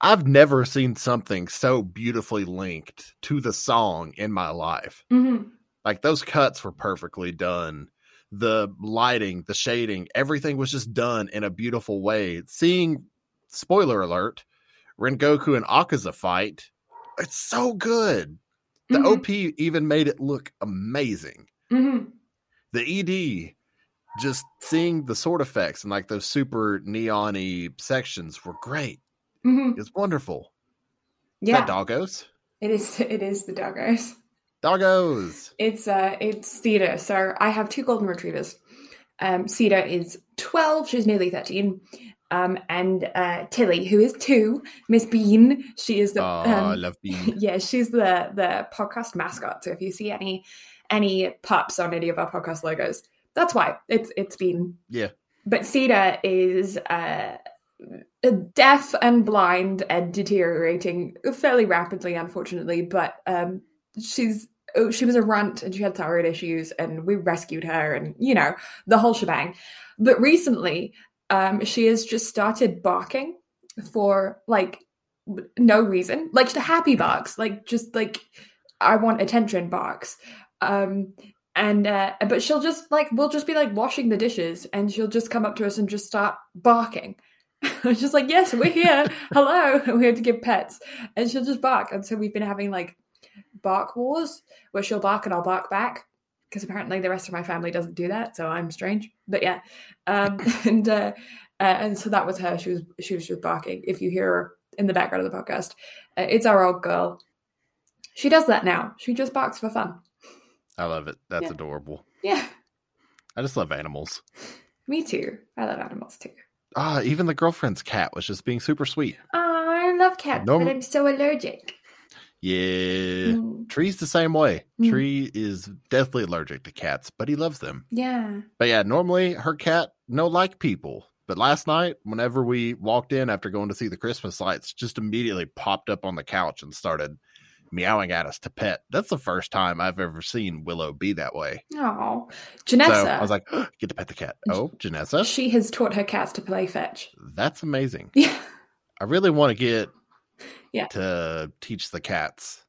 Speaker 2: I've never seen something so beautifully linked to the song in my life.
Speaker 1: Mhm.
Speaker 2: Like those cuts were perfectly done. The lighting, the shading, everything was just done in a beautiful way. Seeing spoiler alert, Rengoku and Akaza fight, it's so good. The
Speaker 1: Mhm.
Speaker 2: OP even made it look amazing.
Speaker 1: Mhm.
Speaker 2: The ED, just seeing the sword effects and like those super neon-y sections were great.
Speaker 1: Mhm.
Speaker 2: It's wonderful. Is
Speaker 1: Yeah.
Speaker 2: that doggos?
Speaker 1: It is. It is the doggos.
Speaker 2: Doggos.
Speaker 1: It's uh, it's Cedar. So I have two golden retrievers. Um, Cedar is twelve. She's nearly thirteen. Um, and uh, Tilly, who is two, Miss Bean. She is the.
Speaker 2: Oh,
Speaker 1: the
Speaker 2: I
Speaker 1: um,
Speaker 2: love *laughs* being.
Speaker 1: yeah, she's the the podcast mascot. So if you see any any pups on any of our podcast logos, that's why it's it's been
Speaker 2: Yeah.
Speaker 1: but Cedar is uh, deaf and blind and deteriorating fairly rapidly, unfortunately. But um, she's oh, she was a runt and she had thyroid issues, and we rescued her, and you know the whole shebang. But recently, um, she has just started barking for like no reason, like the happy barks, like just like I want attention barks. Um, and uh, but she'll just like we'll just be like washing the dishes, and she'll just come up to us and just start barking. *laughs* It's just like, yes, we're here. Hello, *laughs* we have to give pets, and she'll just bark. And so we've been having like bark wars where she'll bark and I'll bark back because apparently the rest of my family doesn't do that. So I'm strange, but yeah. Um, *laughs* and uh, uh, and so that was her. She was she was just barking. If you hear her in the background of the podcast, uh, it's our old girl. She does that now. She just barks for fun.
Speaker 2: I love it. That's
Speaker 1: Yeah.
Speaker 2: adorable.
Speaker 1: Yeah,
Speaker 2: I just love animals.
Speaker 1: me too. I love animals too.
Speaker 2: Ah, even the girlfriend's cat was just being super sweet.
Speaker 1: Oh, I love cats,
Speaker 2: Norm-
Speaker 1: but I'm so allergic.
Speaker 2: Yeah.
Speaker 1: Mm,
Speaker 2: Tree's the same way.
Speaker 1: Mm.
Speaker 2: Tree is deathly allergic to cats, but he loves them.
Speaker 1: yeah.
Speaker 2: But yeah, normally her cat no like people. But last night, whenever we walked in after going to see the Christmas lights, just immediately popped up on the couch and started meowing at us to pet. That's the first time I've ever seen Willow be that way.
Speaker 1: Oh,
Speaker 2: So
Speaker 1: Janessa.
Speaker 2: I was like, *gasps* get to pet the cat. Oh, Janessa,
Speaker 1: she has taught her cats to play fetch.
Speaker 2: that's amazing. *laughs*
Speaker 1: Yeah.
Speaker 2: I really want to get
Speaker 1: Yeah.
Speaker 2: to teach the cats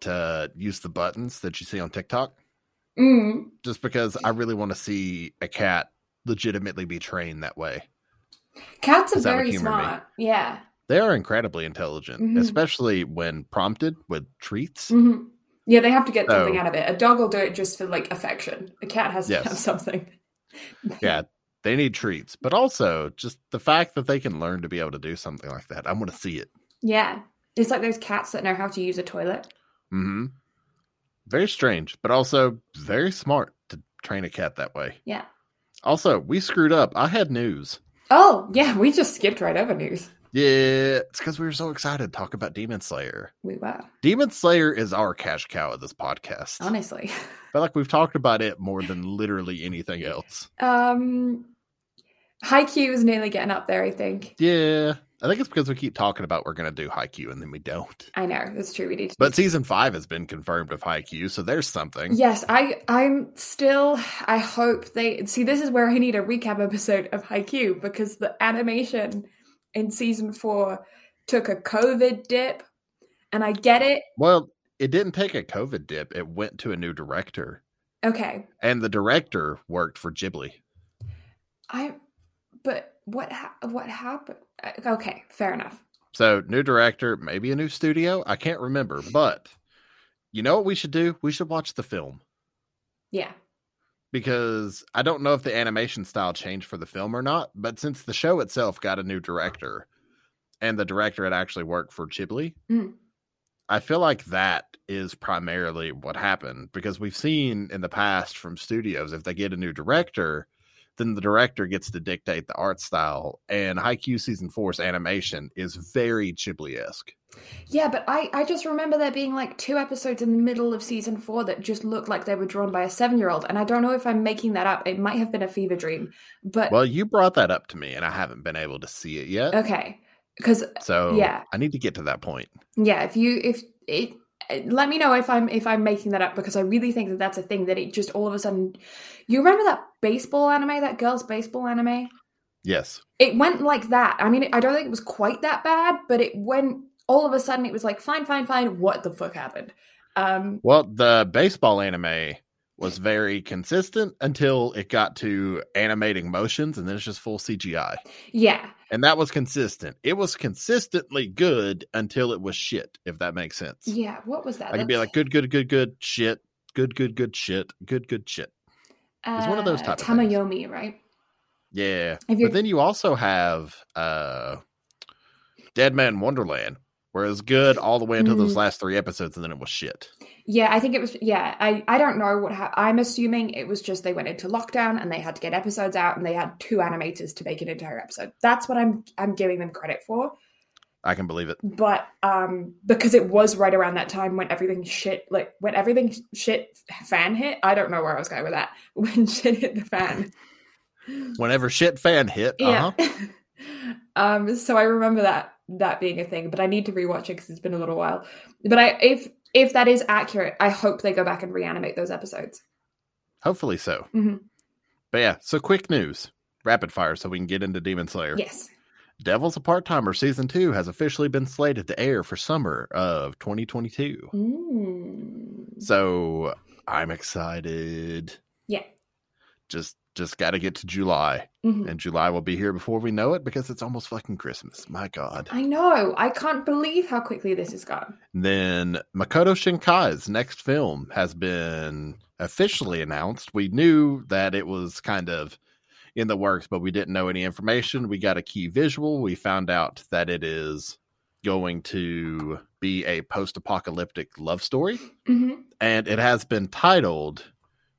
Speaker 2: to use the buttons that you see on TikTok.
Speaker 1: Mm.
Speaker 2: just because I really want to see a cat legitimately be trained that way.
Speaker 1: Cats are
Speaker 2: Is that what
Speaker 1: very
Speaker 2: humor me?
Speaker 1: smart. Yeah.
Speaker 2: They are incredibly intelligent,
Speaker 1: Mhm.
Speaker 2: especially when prompted with treats.
Speaker 1: hmm Yeah, they have to get something out of it. A dog will do it just for like affection. A cat has to have something. *laughs*
Speaker 2: Yeah, they need treats, but also just the fact that they can learn to be able to do something like that. I want to see it.
Speaker 1: Yeah. It's like those cats that know how to use a toilet.
Speaker 2: Mm-hmm. Very strange, but also very smart to train a cat that way.
Speaker 1: Yeah.
Speaker 2: Also, we screwed up. I had news.
Speaker 1: Oh, yeah, we just skipped right over news.
Speaker 2: Yeah, it's because we were so excited to talk about Demon Slayer.
Speaker 1: We were,
Speaker 2: Demon Slayer is our cash cow of this podcast.
Speaker 1: honestly. *laughs*
Speaker 2: feel like we've talked about it more than literally anything else.
Speaker 1: Um Haikyuu is nearly getting up there, I think.
Speaker 2: Yeah, I think it's because we keep talking about we're going to do Haikyuu and then we don't.
Speaker 1: I know, that's true. We need to
Speaker 2: But season five has been confirmed of Haikyuu, so there's something.
Speaker 1: Yes, I I'm still I hope they see this is where I need a recap episode of Haikyuu because the animation in season 4 took a covid dip and I get it.
Speaker 2: Well, it didn't take a COVID dip, it went to a new director.
Speaker 1: Okay.
Speaker 2: And the director worked for Ghibli.
Speaker 1: I but what ha- what happened? Uh, Okay, fair enough.
Speaker 2: So, new director, maybe a new studio. I can't remember. But you know what we should do? We should watch the film.
Speaker 1: Yeah.
Speaker 2: because I don't know if the animation style changed for the film or not, but since the show itself got a new director and the director had actually worked for Ghibli,
Speaker 1: Mm.
Speaker 2: I feel like that is primarily what happened because we've seen in the past from studios if they get a new director, then the director gets to dictate the art style. And Haikyuu season four's animation is very Ghibli esque.
Speaker 1: Yeah, but I I just remember there being like two episodes in the middle of season 4 that just looked like they were drawn by a 7-year-old and I don't know if I'm making that up. It might have been a fever dream. But
Speaker 2: Well, you brought that up to me, and I haven't been able to see it yet.
Speaker 1: okay. Cuz
Speaker 2: So
Speaker 1: yeah.
Speaker 2: I need to get to that point.
Speaker 1: Yeah, if you if it let me know if I'm if I'm making that up because I really think that that's a thing that it just all of a sudden you remember that baseball anime that girls baseball anime?
Speaker 2: Yes.
Speaker 1: it went like that. I mean I don't think it was quite that bad but it went all of a sudden it was like fine fine fine what the fuck happened? Um
Speaker 2: Well, the baseball anime was very consistent until it got to animating motions and then it's just full CGI.
Speaker 1: yeah
Speaker 2: And that was consistent. It was consistently good until it was shit, if that makes sense.
Speaker 1: yeah what was that
Speaker 2: I could be like good, good, good, good, shit, good, good, good, shit, good, good, shit. it's one of those
Speaker 1: uh,
Speaker 2: type of things.
Speaker 1: Tamayomi right
Speaker 2: Yeah. But then you also have uh Deadman Wonderland, where it was good all the way until those
Speaker 1: Mhm.
Speaker 2: last three episodes and then it was shit.
Speaker 1: Yeah, I think it was. Yeah, I I don't know what. Ha- I'm assuming it was just they went into lockdown and they had to get episodes out and they had two animators to make an entire episode. That's what I'm I'm giving them credit for.
Speaker 2: I can believe it.
Speaker 1: But um, because it was right around that time when everything shit, like when everything shit fan hit. I don't know where I was going with that. *laughs* When shit hit the fan.
Speaker 2: Whenever shit fan hit, uh-huh.
Speaker 1: Yeah. *laughs* um. So I remember that that being a thing, but I need to rewatch it because it's been a little while. But I, if if that is accurate, I hope they go back and reanimate those episodes.
Speaker 2: hopefully so.
Speaker 1: Mhm.
Speaker 2: But yeah, so quick news, rapid fire, so we can get into Demon Slayer.
Speaker 1: Yes.
Speaker 2: Devil's a Part Timer season two has officially been slated to air for summer of 2022.
Speaker 1: Mm.
Speaker 2: So I'm excited.
Speaker 1: Yeah.
Speaker 2: Just just got to get to July,
Speaker 1: Mhm.
Speaker 2: and July will be here before we know it because it's almost fucking Christmas. My God.
Speaker 1: I know. I can't believe how quickly this has gone.
Speaker 2: Then Makoto Shinkai's next film has been officially announced. We knew that it was kind of in the works, but we didn't know any information. We got a key visual. We found out that it is going to be a post apocalyptic love story,
Speaker 1: hmm
Speaker 2: and it has been titled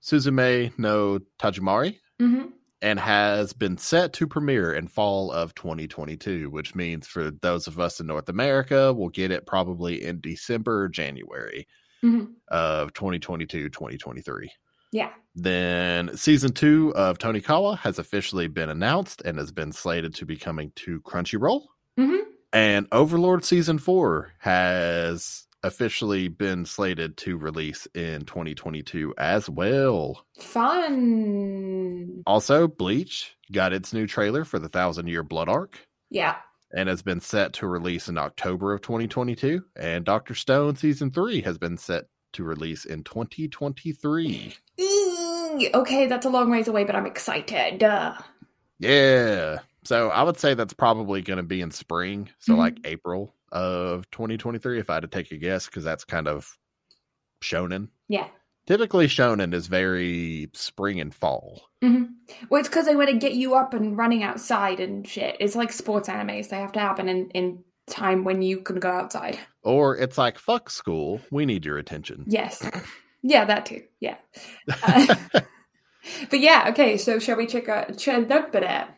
Speaker 2: Suzume no Tojimari
Speaker 1: hmm
Speaker 2: and has been set to premiere in fall of 2022, which means for those of us in North America, we'll get it probably in December or January
Speaker 1: hmm
Speaker 2: of 2022 2023.
Speaker 1: Yeah.
Speaker 2: Then season two of Tonikawa has officially been announced and has been slated to be coming to Crunchyroll.
Speaker 1: hmm
Speaker 2: And Overlord season four has officially been slated to release in 2022 as well.
Speaker 1: Fun.
Speaker 2: Also, Bleach got its new trailer for the Thousand Year Blood Arc
Speaker 1: Yeah.
Speaker 2: and has been set to release in October of 2022. And Doctor Stone season three has been set to release in 2023.
Speaker 1: Okay, that's a long ways away, but I'm excited. Duh.
Speaker 2: Yeah. So I would say that's probably going to be in spring. So
Speaker 1: Mhm.
Speaker 2: like April of 2023, if I had to take a guess, because that's kind of shonen.
Speaker 1: Yeah.
Speaker 2: Typically, shonen is very spring and fall.
Speaker 1: hmm Well, it's because they want to get you up and running outside and shit. It's like sports animes. They have to happen in, in time when you can go outside.
Speaker 2: Or it's like, fuck school. We need your attention.
Speaker 1: Yes. Yeah, that too. Yeah. *laughs* Uh, but yeah, okay, so shall we check out, ch-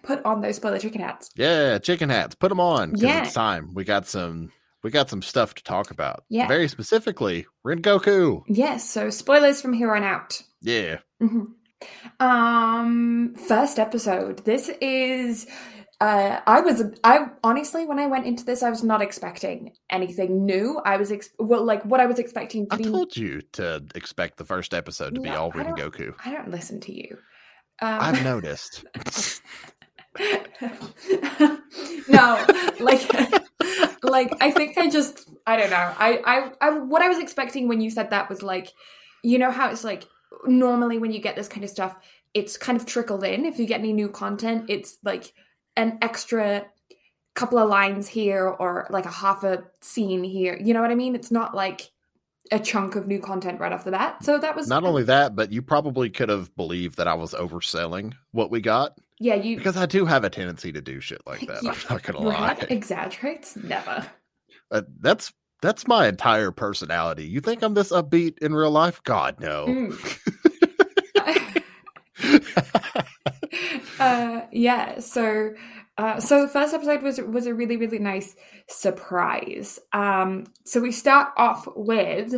Speaker 1: put on those spoiler chicken hats?
Speaker 2: Yeah, chicken hats. Put them on because
Speaker 1: Yeah.
Speaker 2: it's time. We got some. We got some stuff to talk about.
Speaker 1: Yeah.
Speaker 2: Very specifically, Rengoku.
Speaker 1: Yes, so spoilers from here on out.
Speaker 2: Yeah.
Speaker 1: hmm Um, first episode. This is. Uh, I was. I honestly, when I went into this, I was not expecting anything new. I was ex- well, like what I was expecting to
Speaker 2: I
Speaker 1: be.
Speaker 2: told you to expect the first episode to be all
Speaker 1: don't-
Speaker 2: Rengoku.
Speaker 1: I don't listen to you. Um,
Speaker 2: I've noticed. *laughs*
Speaker 1: no, like, *laughs* like I think I just I don't know. I, I I what I was expecting when you said that was like, you know how it's like normally when you get this kind of stuff, it's kind of trickled in. If you get any new content, it's like an extra couple of lines here or like a half a scene here. You know what I mean? It's not like a chunk of new content right off the bat. So that was
Speaker 2: Not only that, but you probably could have believed that I was overselling what we got
Speaker 1: yeah you
Speaker 2: because I do have a tendency to do shit like *laughs* that.
Speaker 1: You-
Speaker 2: I'm not gonna lie.
Speaker 1: exaggerates never.
Speaker 2: Uh, that's that's my entire personality. You think I'm this upbeat in real life? God no.
Speaker 1: Mm. *laughs* *laughs* uh, yeah. So, uh, so the first episode was was a really really nice surprise. Um, so we start off with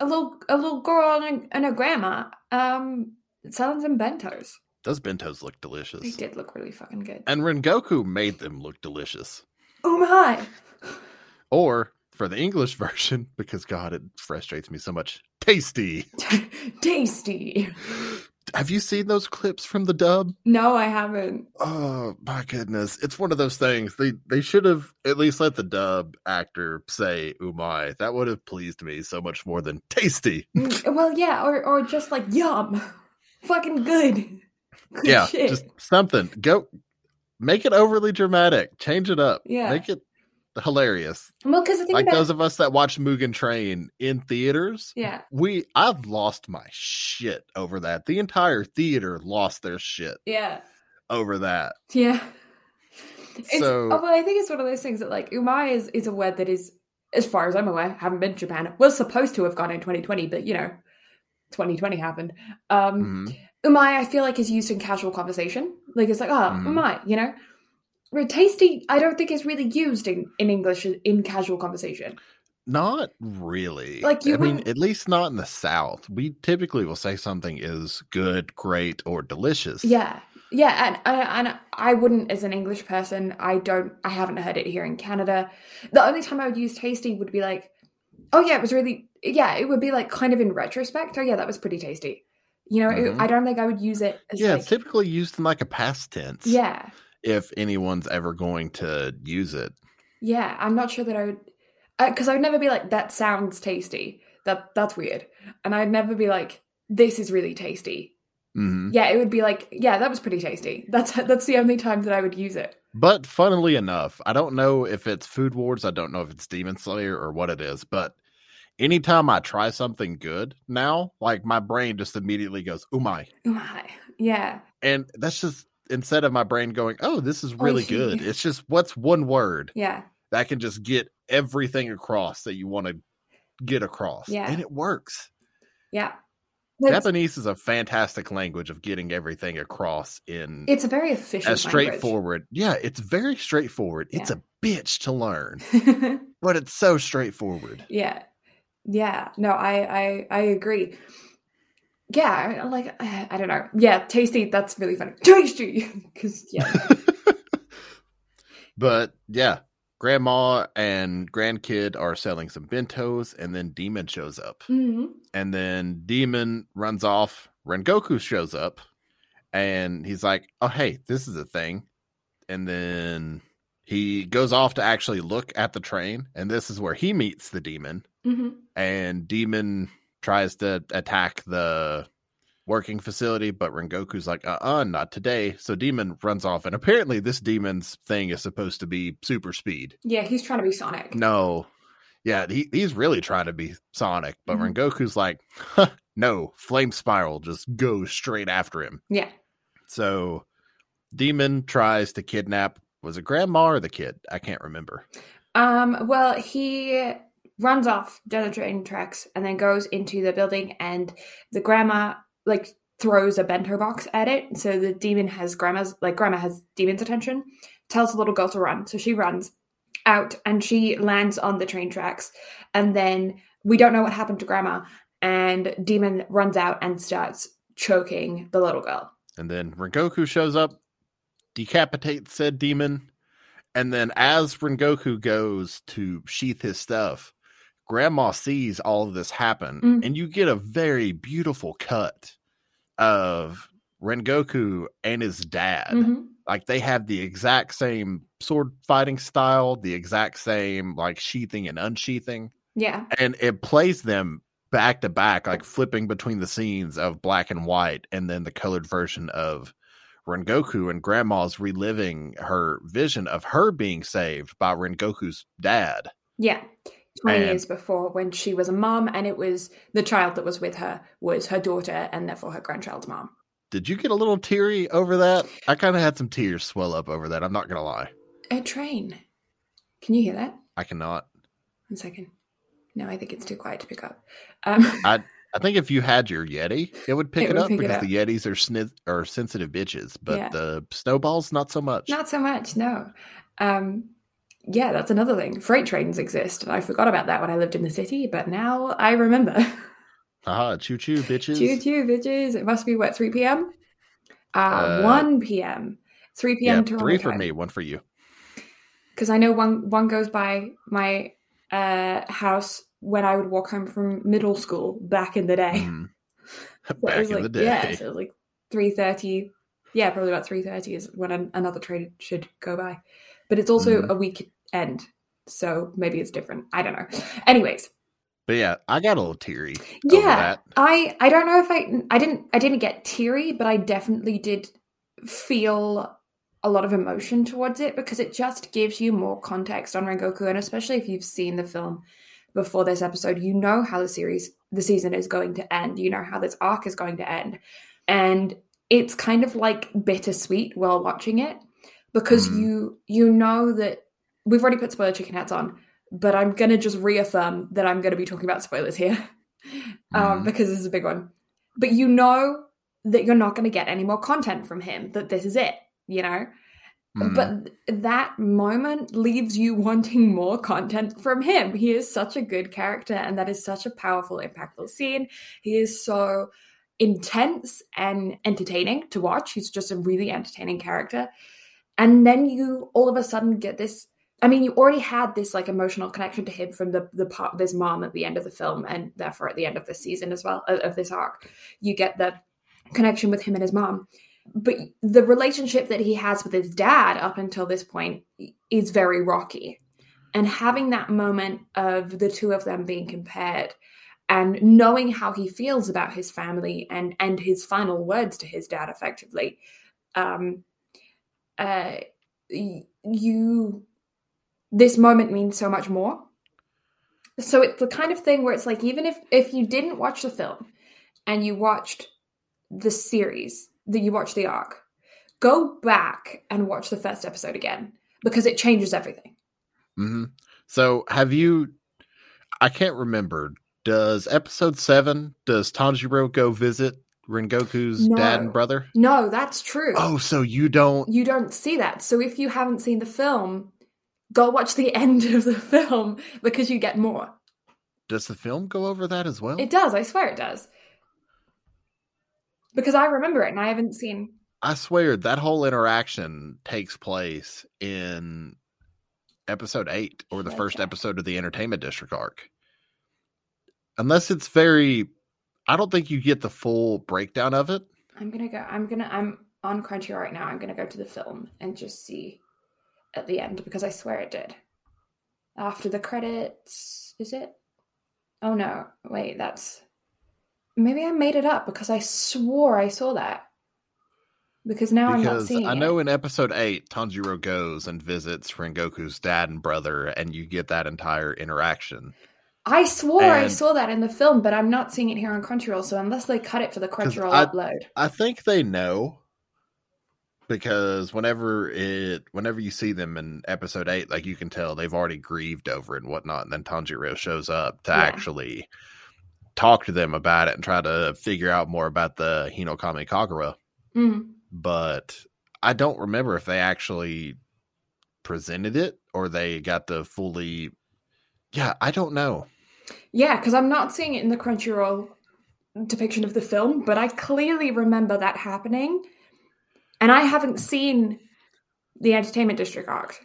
Speaker 1: a little a little girl and a, and a grandma um selling some bentos.
Speaker 2: Those bentos look delicious.
Speaker 1: They did look really fucking good.
Speaker 2: And Rengoku made them look delicious.
Speaker 1: Oh my!
Speaker 2: Or for the English *laughs* version, because God, it frustrates me so much. Tasty. *laughs*
Speaker 1: Tasty.
Speaker 2: Have you seen those clips from the dub?
Speaker 1: No, I haven't.
Speaker 2: Oh my goodness. It's one of those things. They they should have at least let the dub actor say umai. That would have pleased me so much more than tasty.
Speaker 1: Mm, Well, yeah, or or just like yum, *laughs* fucking good. *laughs* Good
Speaker 2: yeah,
Speaker 1: shit.
Speaker 2: just something. Go make it overly dramatic. Change it up.
Speaker 1: Yeah.
Speaker 2: Make it hilarious.
Speaker 1: well, because
Speaker 2: Like
Speaker 1: about
Speaker 2: those of us that watch Mugen Train in theaters.
Speaker 1: yeah,
Speaker 2: We I've lost my shit over that. The entire theater lost their shit
Speaker 1: yeah,
Speaker 2: over that.
Speaker 1: yeah. It's,
Speaker 2: So-
Speaker 1: oh, well, I think it's one of those things that like umai is is a word that is, as far as I'm aware, haven't been to Japan. Was supposed to have gone in 2020, but you know, 2020 happened. Um,
Speaker 2: Mhm.
Speaker 1: umai, I feel like is used in casual conversation. Like it's like, oh,
Speaker 2: Mhm.
Speaker 1: umai, you know. Tasty, I don't think is really used in in English in casual conversation.
Speaker 2: Not really.
Speaker 1: Like, you
Speaker 2: I mean, at least not in the South. We typically will say something is good, great, or delicious.
Speaker 1: Yeah, Yeah, and and I wouldn't, as an English person, I don't, I haven't heard it here in Canada. The only time I would use tasty would be like, oh yeah, it was really, yeah, it would be like kind of in retrospect. Oh yeah, that was pretty tasty. You know, it,
Speaker 2: Mhm.
Speaker 1: I don't think I would use it as
Speaker 2: Yeah,
Speaker 1: like,
Speaker 2: it's typically used in like a past tense.
Speaker 1: yeah,
Speaker 2: If anyone's ever going to use it.
Speaker 1: yeah. I'm not sure that I would, because I would never be like, that sounds tasty. That that's weird, and I'd never be like, this is really tasty.
Speaker 2: hmm
Speaker 1: Yeah, it would be like, yeah, that was pretty tasty. That's that's the only time that I would use it.
Speaker 2: But funnily enough, I don't know if it's Food Wars, I don't know if it's Demon Slayer or what it is, but anytime I try something good now, like my brain just immediately goes, umai. my.
Speaker 1: Oh yeah.
Speaker 2: And that's just instead of my brain going, oh, this is really good. It's just what's one word
Speaker 1: Yeah,
Speaker 2: that can just get everything across that you want to get across.
Speaker 1: Yeah.
Speaker 2: And it works.
Speaker 1: yeah.
Speaker 2: Japanese is a fantastic language of getting everything across in
Speaker 1: It's a very efficient.
Speaker 2: as straightforward. Yeah, it's very straightforward. It's a bitch to learn, *laughs* but it's so straightforward.
Speaker 1: yeah, yeah. No, I, I, I agree. Yeah, like I I don't know. Yeah, tasty. That's really funny. *laughs* Tasty, *laughs* because yeah, *laughs*
Speaker 2: But yeah, grandma and grandkid are selling some bentos, and then Demon shows up.
Speaker 1: Mhm.
Speaker 2: And then Demon runs off. Rengoku shows up, and he's like, "Oh, hey, this is a thing." And then he goes off to actually look at the train, and this is where he meets the demon.
Speaker 1: Mhm.
Speaker 2: And Demon tries to attack the working facility, but Rengoku's like, uh uh not today. So Demon runs off, and apparently this demon's thing is supposed to be super speed.
Speaker 1: yeah. He's trying to be Sonic.
Speaker 2: No. Yeah, he, he's really trying to be Sonic, but
Speaker 1: Mhm.
Speaker 2: Rengoku's like, huh, no, Flame Spiral just goes straight after him.
Speaker 1: Yeah,
Speaker 2: So Demon tries to kidnap, was it grandma or the kid? I can't remember.
Speaker 1: Um, well, he runs off down the train tracks and then goes into the building, and the grandma like throws a bento box at it. So the demon has grandma's like grandma has demon's attention. Tells the little girl to run, so she runs out and she lands on the train tracks, and then we don't know what happened to grandma, and demon runs out and starts choking the little girl.
Speaker 2: And then Rengoku shows up, decapitates said demon, and then as Rengoku goes to sheath his stuff, Grandma sees all of this happen,
Speaker 1: Mm.
Speaker 2: and you get a very beautiful cut of Rengoku and his dad.
Speaker 1: Mhm.
Speaker 2: Like they have the exact same sword fighting style, the exact same like sheathing and unsheathing,
Speaker 1: Yeah,
Speaker 2: and it plays them back to back, like flipping between the scenes of black and white, and then the colored version of Rengoku and Grandma's reliving her vision of her being saved by Rengoku's dad.
Speaker 1: Yeah. 20
Speaker 2: And-
Speaker 1: years before when she was a mom and it was the child that was with her was her daughter and therefore her grandchild's mom.
Speaker 2: Did you get a little teary over that? I kind of had some tears swell up over that. I'm not gonna lie.
Speaker 1: A train. Can you hear that?
Speaker 2: I cannot.
Speaker 1: One second. No, I think it's too quiet to pick up. *laughs* Um,
Speaker 2: I think if you had your Yeti, it would pick
Speaker 1: It
Speaker 2: it,
Speaker 1: would
Speaker 2: up
Speaker 1: pick it
Speaker 2: because
Speaker 1: up.
Speaker 2: the Yetis are sni- are sensitive bitches, but
Speaker 1: Yeah.
Speaker 2: the snowballs not so much.
Speaker 1: not so much, no. Um, yeah, that's another thing. Freight trains exist, and I forgot about that when I lived in the city, but now I remember. *laughs*
Speaker 2: Haha, choo choo bitches.
Speaker 1: choo choo, bitches. It must be what, 3 p.m.? Uh,
Speaker 2: Uh,
Speaker 1: 1 p.m. 3 p.m.
Speaker 2: Yeah,
Speaker 1: Toronto
Speaker 2: three for
Speaker 1: time.
Speaker 2: me, one for you.
Speaker 1: because I know one one goes by my uh, house when I would walk home from middle school back in the day.
Speaker 2: Mhm. *laughs*
Speaker 1: So
Speaker 2: Back in
Speaker 1: like,
Speaker 2: the day.
Speaker 1: yeah, so it was like three thirty. Yeah, probably about three thirty is when an, another train should go by, but it's also
Speaker 2: Mhm.
Speaker 1: a weekend, so maybe it's different. I don't know. Anyways,
Speaker 2: But yeah, I got a little teary.
Speaker 1: yeah. I I don't know if I I didn't I didn't get teary, but I definitely did feel a lot of emotion towards it because it just gives you more context on Rengoku, and especially if you've seen the film before this episode, you know how the series the season is going to end. You know how this arc is going to end, and it's kind of like bittersweet while watching it because
Speaker 2: Mhm.
Speaker 1: you you know that we've already put spoiler chicken hats on, but I'm gonna just reaffirm that I'm gonna be talking about spoilers here *laughs* um,
Speaker 2: Mhm.
Speaker 1: because this is a big one. But you know that you're not going to get any more content from him. That this is it. You know.
Speaker 2: Mhm.
Speaker 1: But that moment leaves you wanting more content from him. He is such a good character, and that is such a powerful, impactful scene. He is so intense and entertaining to watch. He's just a really entertaining character. And then you all of a sudden get this. I mean, you already had this like emotional connection to him from the the part of his mom at the end of the film, and therefore at the end of this season as well of this arc, you get the connection with him and his mom. But the relationship that he has with his dad up until this point is very rocky. And having that moment of the two of them being compared and knowing how he feels about his family and and his final words to his dad effectively um uh you this moment means so much more so it's the kind of thing where it's like even if if you didn't watch the film and you watched the series that you watched the arc go back and watch the first episode again because it changes everything
Speaker 2: mm-hmm. so have you i can't remember does episode seven does Tanjiro go visit Rengoku's no. dad and brother?
Speaker 1: No, that's true.
Speaker 2: Oh, so you don't
Speaker 1: you don't see that. So if you haven't seen the film, go watch the *laughs* end of the film because you get more.
Speaker 2: Does the film go over that as well?
Speaker 1: It does. I swear it does. Because I remember it and I haven't seen.
Speaker 2: I swear that whole interaction takes place in episode eight or the okay. first episode of the Entertainment District arc unless it's very I don't think you get the full breakdown of it.
Speaker 1: I'm gonna go. I'm gonna. I'm on Crunchyroll right now. I'm gonna go to the film and just see at the end because I swear it did. After the credits, is it? Oh no! Wait, that's maybe I made it up because I swore I saw that. Because now because I'm not seeing.
Speaker 2: I know in episode eight, Tanjiro goes and visits Rengoku's dad and brother, and you get that entire interaction.
Speaker 1: I swore and I saw that in the film, but I'm not seeing it here on Crunchyroll. So unless they cut it for the Crunchyroll
Speaker 2: I,
Speaker 1: upload,
Speaker 2: I think they know because whenever it, whenever you see them in episode eight, like you can tell they've already grieved over it and whatnot, and then Tanjiro shows up to yeah. actually talk to them about it and try to figure out more about the Hinokami Kagura. Mm. But I don't remember if they actually presented it or they got to fully yeah, I don't know.
Speaker 1: Yeah, because I'm not seeing it in the Crunchyroll depiction of the film, but I clearly remember that happening. And I haven't seen the Entertainment District arc.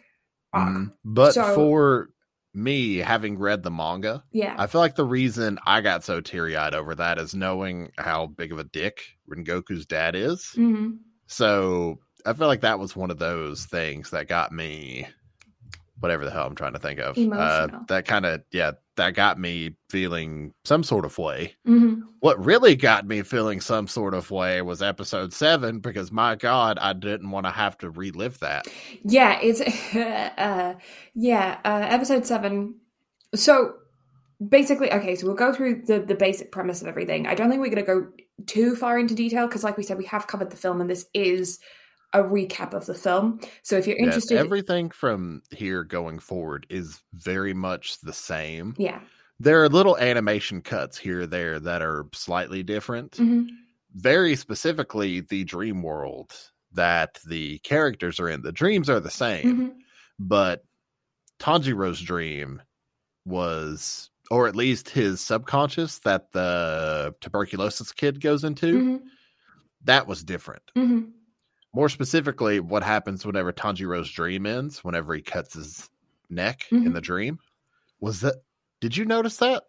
Speaker 2: Mm, but so, for me, having read the manga,
Speaker 1: yeah,
Speaker 2: I feel like the reason I got so teary eyed over that is knowing how big of a dick Rengoku's dad is. Mm-hmm. So I feel like that was one of those things that got me whatever the hell I'm trying to think of. Uh, that kind of yeah, that got me feeling some sort of way. Mm-hmm. What really got me feeling some sort of way was episode seven because my God, I didn't want to have to relive that.
Speaker 1: Yeah, it's *laughs* uh, yeah, uh, episode seven. So basically, okay, so we'll go through the the basic premise of everything. I don't think we're going to go too far into detail because, like we said, we have covered the film, and this is a recap of the film. So if you're interested,
Speaker 2: yes, everything from here going forward is very much the same.
Speaker 1: Yeah.
Speaker 2: There are little animation cuts here or there that are slightly different. Mm-hmm. Very specifically, the dream world that the characters are in. The dreams are the same, mm-hmm. but Tanjiro's dream was, or at least his subconscious that the tuberculosis kid goes into, mm-hmm. that was different. Mm-hmm. More specifically, what happens whenever Tanjiro's dream ends, whenever he cuts his neck mm-hmm. in the dream, was that? Did you notice that?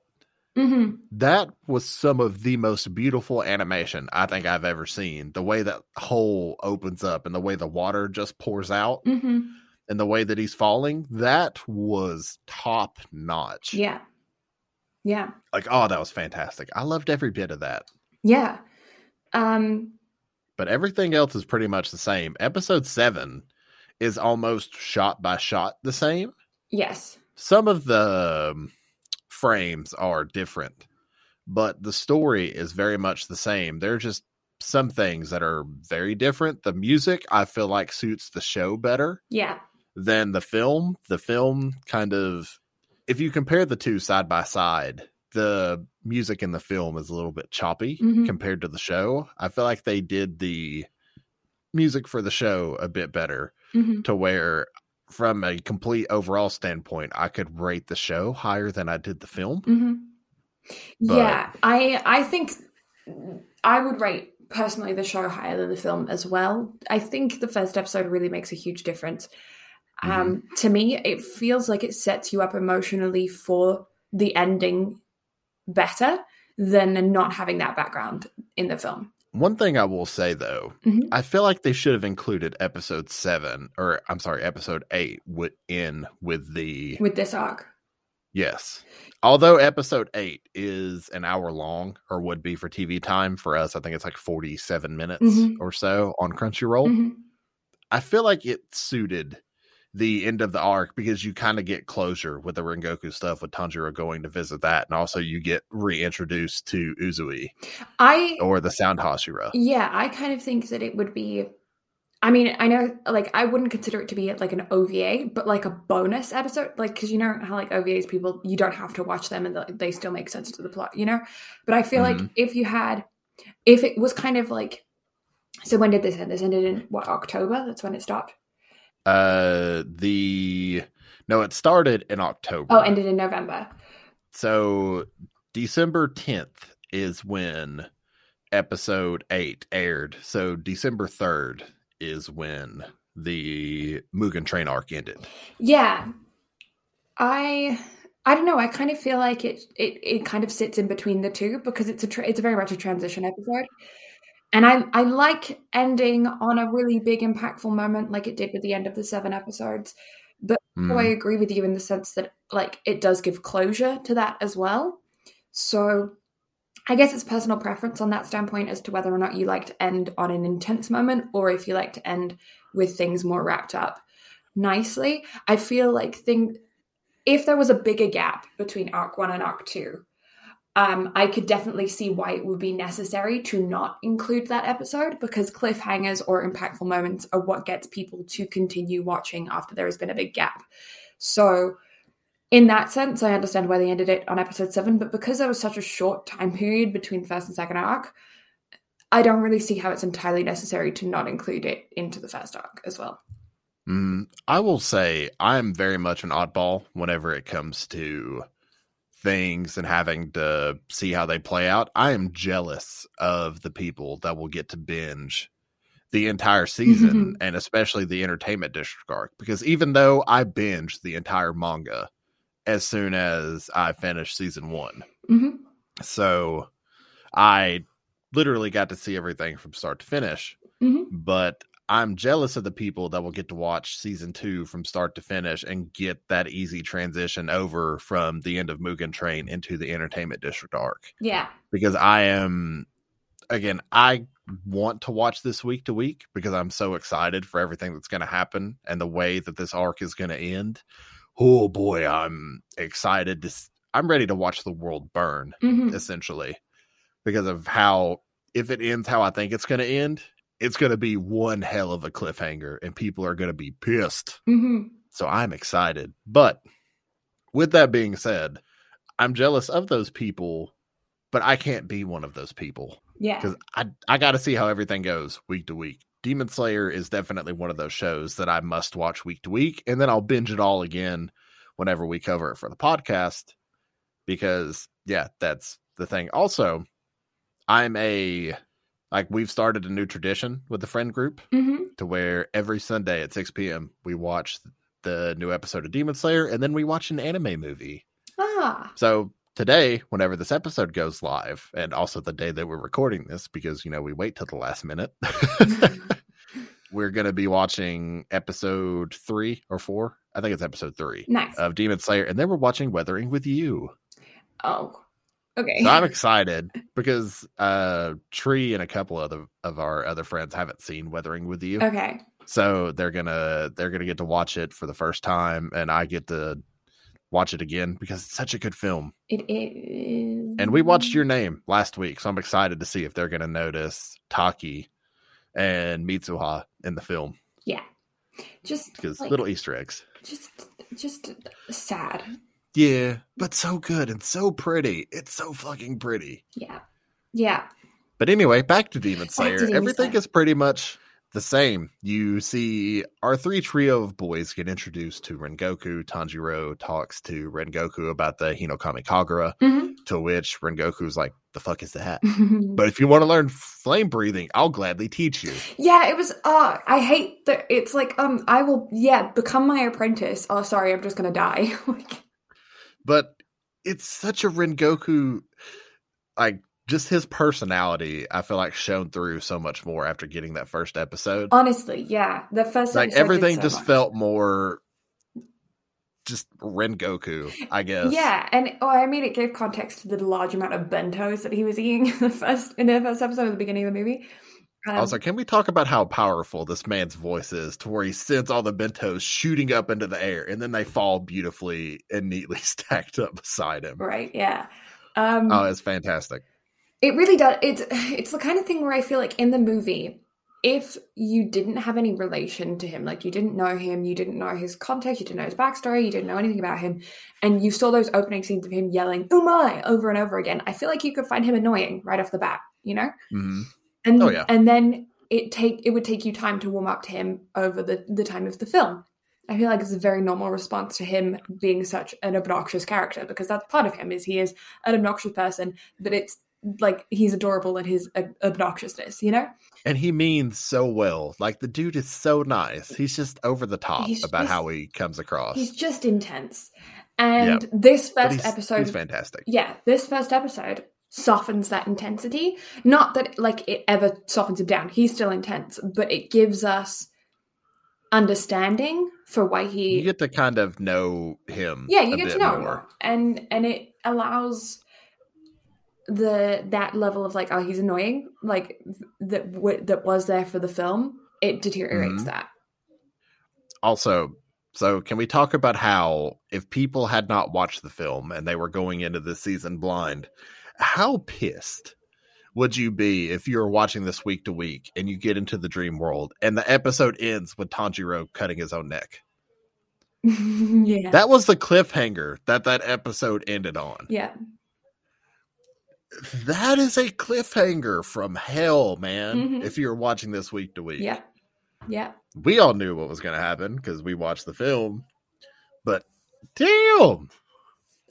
Speaker 2: Mm-hmm. That was some of the most beautiful animation I think I've ever seen. The way that hole opens up and the way the water just pours out mm-hmm. and the way that he's falling, that was top notch.
Speaker 1: Yeah. Yeah.
Speaker 2: Like, oh, that was fantastic. I loved every bit of that.
Speaker 1: Yeah. Um,
Speaker 2: but everything else is pretty much the same. Episode seven is almost shot by shot the same.
Speaker 1: Yes.
Speaker 2: Some of the um, frames are different, but the story is very much the same. There are just some things that are very different. The music, I feel like, suits the show better.
Speaker 1: Yeah.
Speaker 2: Than the film. The film kind of, if you compare the two side by side, the music in the film is a little bit choppy mm-hmm. compared to the show. I feel like they did the music for the show a bit better mm-hmm. to where from a complete overall standpoint I could rate the show higher than I did the film.
Speaker 1: Mm-hmm. But, yeah, I I think I would rate personally the show higher than the film as well. I think the first episode really makes a huge difference. Um, to me, it feels like it sets you up emotionally for the ending better than not having that background in the film.
Speaker 2: One thing I will say though,
Speaker 1: Mhm.
Speaker 2: I feel like they should have included episode seven, or I'm sorry, episode eight, would in with the
Speaker 1: with this arc.
Speaker 2: yes. Although episode eight is an hour long, or would be for TV time for us, I think it's like 47 minutes
Speaker 1: Mhm.
Speaker 2: or so on Crunchyroll.
Speaker 1: Mhm.
Speaker 2: I feel like it suited the end of the arc because you kind of get closure with the Rengoku stuff with Tanjiro going to visit that, and also you get reintroduced to Uzui
Speaker 1: I
Speaker 2: or the Sound Hashira.
Speaker 1: Yeah, I kind of think that it would be. I mean, I know, like, I wouldn't consider it to be like an OVA, but like a bonus episode, like, because you know how like OVAs, people you don't have to watch them and they- they still make sense to the plot, you know. But I feel like
Speaker 2: Mhm.
Speaker 1: if you had, if it was kind of like, so when did this end? This ended in what October? That's when it stopped.
Speaker 2: Uh, the no, it started in October.
Speaker 1: Oh, ended in November.
Speaker 2: so December 10th is when episode 8 aired. So December 3rd is when the Mugen Train arc ended.
Speaker 1: Yeah, I I don't know. I kind of feel like it it it kind of sits in between the two because it's a tra- it's a very much a transition episode, and I I like ending on a really big impactful moment like it did with the end of the seven episodes. But
Speaker 2: Mm.
Speaker 1: I agree with you in the sense that like it does give closure to that as well. So I guess it's personal preference on that standpoint as to whether or not you like to end on an intense moment or if you like to end with things more wrapped up nicely. I feel like thing if there was a bigger gap between arc 1 and arc 2, um, I could definitely see why it would be necessary to not include that episode because cliffhangers or impactful moments are what gets people to continue watching after there has been a big gap. So, in that sense, I understand why they ended it on episode seven, but because there was such a short time period between the first and second arc, I don't really see how it's entirely necessary to not include it into the first arc as well.
Speaker 2: Mm, I will say I'm very much an oddball whenever it comes to things and having to see how they play out. I am jealous of the people that will get to binge the entire season and especially the entertainment district arc because even though I binged the entire manga as soon as I finished season 1.
Speaker 1: hmm
Speaker 2: So I literally got to see everything from start to finish.
Speaker 1: Mhm.
Speaker 2: But I'm jealous of the people that will get to watch season two from start to finish and get that easy transition over from the end of Mugen Train into the entertainment district arc.
Speaker 1: Yeah.
Speaker 2: Because I am, again, I want to watch this week to week because I'm so excited for everything that's going to happen and the way that this arc is going to end. Oh boy, I'm excited to. I'm ready to watch the world burn
Speaker 1: hmm
Speaker 2: essentially because of how if it ends how I think it's going to end, it's going to be one hell of a cliffhanger and people are going to be pissed.
Speaker 1: hmm
Speaker 2: So I'm excited. But with that being said, I'm jealous of those people, but I can't be one of those people
Speaker 1: Yeah.
Speaker 2: because I I got to see how everything goes week to week. Demon Slayer is definitely one of those shows that I must watch week to week, and then I'll binge it all again whenever we cover it for the podcast. Because yeah, that's the thing. Also, I'm a like we've started a new tradition with the friend group
Speaker 1: hmm
Speaker 2: to where every Sunday at 6 p.m. we watch the new episode of Demon Slayer, and then we watch an anime movie.
Speaker 1: Ah.
Speaker 2: So today, whenever this episode goes live, and also the day that we're recording this, because you know we wait till the last minute, *laughs* *laughs* we're gonna be watching episode three or four. I think it's episode three
Speaker 1: nice.
Speaker 2: of Demon Slayer, and then we're watching Weathering with You.
Speaker 1: oh. Okay.
Speaker 2: So I'm *laughs* excited because uh Tree and a couple of the, of our other friends haven't seen Weathering with You.
Speaker 1: okay.
Speaker 2: So they're gonna they're gonna get to watch it for the first time, and I get to watch it again because it's such a good film.
Speaker 1: It is.
Speaker 2: And we watched Your Name last week, so I'm excited to see if they're gonna notice Taki and Mitsuha in the film
Speaker 1: Yeah. Just
Speaker 2: because
Speaker 1: like,
Speaker 2: little Easter eggs.
Speaker 1: just just sad.
Speaker 2: Yeah, but so good and so pretty. It's so fucking pretty.
Speaker 1: Yeah. Yeah.
Speaker 2: But anyway, back to Demon
Speaker 1: to
Speaker 2: Slayer.
Speaker 1: Demon
Speaker 2: Everything
Speaker 1: Slayer.
Speaker 2: is pretty much the same. You see our three trio of boys get introduced to Rengoku. Tanjiro talks to Rengoku about the Hinokami Kagura,
Speaker 1: Mhm.
Speaker 2: to which Rengoku's like, the fuck is that? *laughs* But if you want to learn flame breathing, I'll gladly teach you.
Speaker 1: yeah, it was. Uh, I hate that. It's like, um, I will. Yeah, become my apprentice. Oh, sorry, I'm just gonna die. *laughs* Like,
Speaker 2: But it's such a Rengoku, like, just his personality, I feel like shown through so much more after getting that first episode.
Speaker 1: honestly, yeah, the first
Speaker 2: like, everything
Speaker 1: so
Speaker 2: just
Speaker 1: much.
Speaker 2: felt more just Rengoku, I guess.
Speaker 1: Yeah, and oh, I mean, it gave context to the large amount of bentos that he was eating in the first in the first episode at the beginning of the movie. Um,
Speaker 2: like, can we talk about how powerful this man's voice is to where he sends all the bentos shooting up into the air and then they fall beautifully and neatly *laughs* stacked up beside him?
Speaker 1: right? Yeah. Um,
Speaker 2: Oh, it's fantastic.
Speaker 1: It really does. It's it's the kind of thing where I feel like in the movie, if you didn't have any relation to him, like you didn't know him, you didn't know his context, you didn't know his backstory, you didn't know anything about him, and you saw those opening scenes of him yelling "Oh my!" over and over again, I feel like you could find him annoying right off the bat, you know.
Speaker 2: hmm
Speaker 1: And
Speaker 2: Oh, yeah.
Speaker 1: and then it take it would take you time to warm up to him over the the time of the film. I feel like it's a very normal response to him being such an obnoxious character because that's part of him is he is an obnoxious person, but it's like he's adorable in his ob- obnoxiousness, you know?
Speaker 2: And he means so well. Like the dude is so nice. He's just over the top
Speaker 1: He's
Speaker 2: about how he comes across.
Speaker 1: He's just intense. And this first
Speaker 2: he's,
Speaker 1: episode
Speaker 2: he's fantastic.
Speaker 1: yeah, this first episode softens that intensity. Not that like it ever softens him down. He's still intense, but it gives us understanding for why he
Speaker 2: You get to kind of know him.
Speaker 1: yeah you get to know him
Speaker 2: more.
Speaker 1: more and and it allows the that level of like oh he's annoying like that w- that was there for the film it deteriorates
Speaker 2: Mhm.
Speaker 1: that
Speaker 2: Also, so can we talk about how if people had not watched the film and they were going into this season blind, how pissed would you be if you were watching this week to week and you get into the dream world and the episode ends with Tanjiro cutting his own neck? *laughs*
Speaker 1: yeah
Speaker 2: That was the cliffhanger that that episode ended on.
Speaker 1: yeah
Speaker 2: That is a cliffhanger from hell, man.
Speaker 1: Mhm.
Speaker 2: If you're watching this week to week.
Speaker 1: yeah yeah
Speaker 2: We all knew what was going to happen because we watched the film. But damn.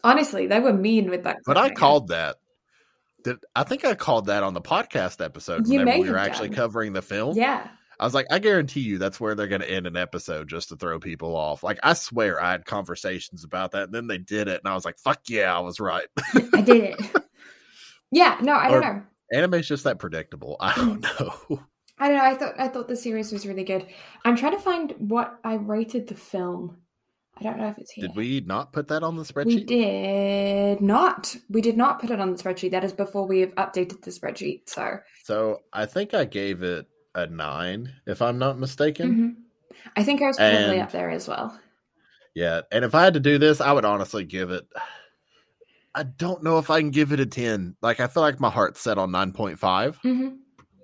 Speaker 1: honestly they were mean with that
Speaker 2: But I called that. Did I think I called that on the podcast episode
Speaker 1: You
Speaker 2: whenever we were actually
Speaker 1: done.
Speaker 2: covering the film?
Speaker 1: yeah
Speaker 2: I was like, I guarantee you that's where they're going to end an episode just to throw people off. Like, I swear I had conversations about that, and then they did it, and I was like, fuck yeah, I was right. *laughs*
Speaker 1: i did it *laughs* yeah no i don't
Speaker 2: Or-
Speaker 1: know
Speaker 2: Anime's just that predictable. I don't mm. know. *laughs*
Speaker 1: I don't know. I thought I thought the series was really good. I'm trying to find what I rated the film. I don't know if it's here.
Speaker 2: Did we not put that on the spreadsheet?
Speaker 1: We did not. We did not put it on the spreadsheet. That is before we have updated the spreadsheet. So
Speaker 2: So I think I gave it a nine, if I'm not mistaken.
Speaker 1: mhm. I think I was probably
Speaker 2: And-
Speaker 1: up there as well.
Speaker 2: Yeah, and if I had to do this, I would honestly give it. I don't know if I can give it a ten. Like I feel like my heart's set on nine point five,
Speaker 1: hmm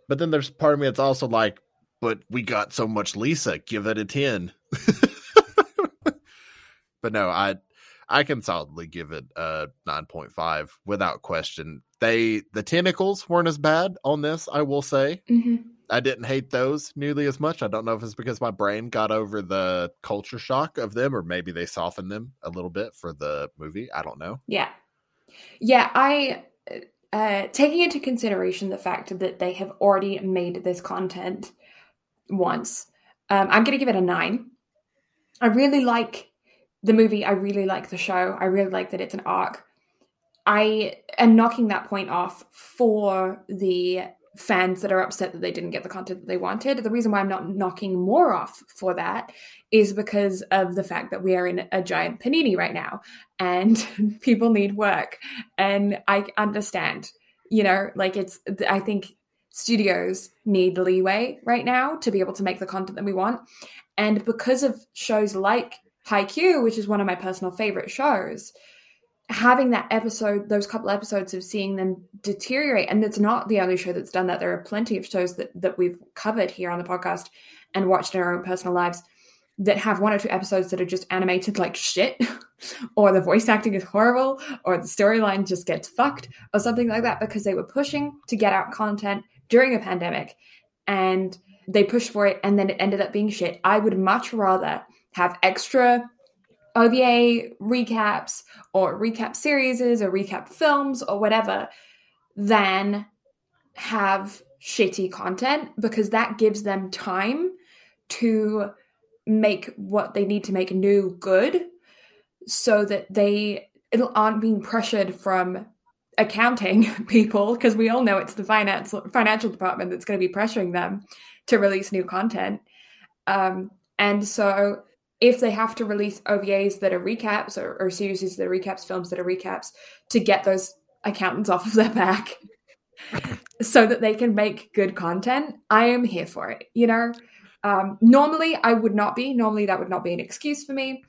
Speaker 2: but then there's part of me that's also like, but we got so much Lisa, give it a ten. *laughs* but no, I I can solidly give it a nine point five without question. They the tentacles weren't as bad on this, I will say.
Speaker 1: hmm
Speaker 2: I didn't hate those nearly as much. I don't know if it's because my brain got over the culture shock of them, or maybe they softened them a little bit for the movie. I don't know.
Speaker 1: Yeah, yeah. I uh, taking into consideration the fact that they have already made this content once. Um, I'm going to give it a nine. I really like the movie. I really like the show. I really like that it's an arc. I am knocking that point off for the fans that are upset that they didn't get the content that they wanted. The reason why I'm not knocking more off for that is because of the fact that we are in a giant panini right now and *laughs* people need work. And I understand, you know, like it's, I think studios need leeway right now to be able to make the content that we want. And because of shows like Haikyuu, which is one of my personal favorite shows, having that episode, those couple episodes of seeing them deteriorate, and it's not the only show that's done that. There are plenty of shows that that we've covered here on the podcast and watched in our own personal lives that have one or two episodes that are just animated like shit, *laughs* or the voice acting is horrible, or the storyline just gets fucked, or something like that, because they were pushing to get out content during a pandemic, and they pushed for it and then it ended up being shit. I would much rather have extra OVA recaps or recap series or recap films or whatever than have shitty content because that gives them time to make what they need to make new good so that they aren't being pressured from accounting *laughs* people because we all know it's the finance financial department that's going to be pressuring them to release new content. Um, and so if they have to release OVAs that are recaps or, or series that are recaps, films that are recaps, to get those accountants off of their back *laughs* so that they can make good content, I am here for it. You know, um, normally I would not be. Normally that would not be an excuse for me,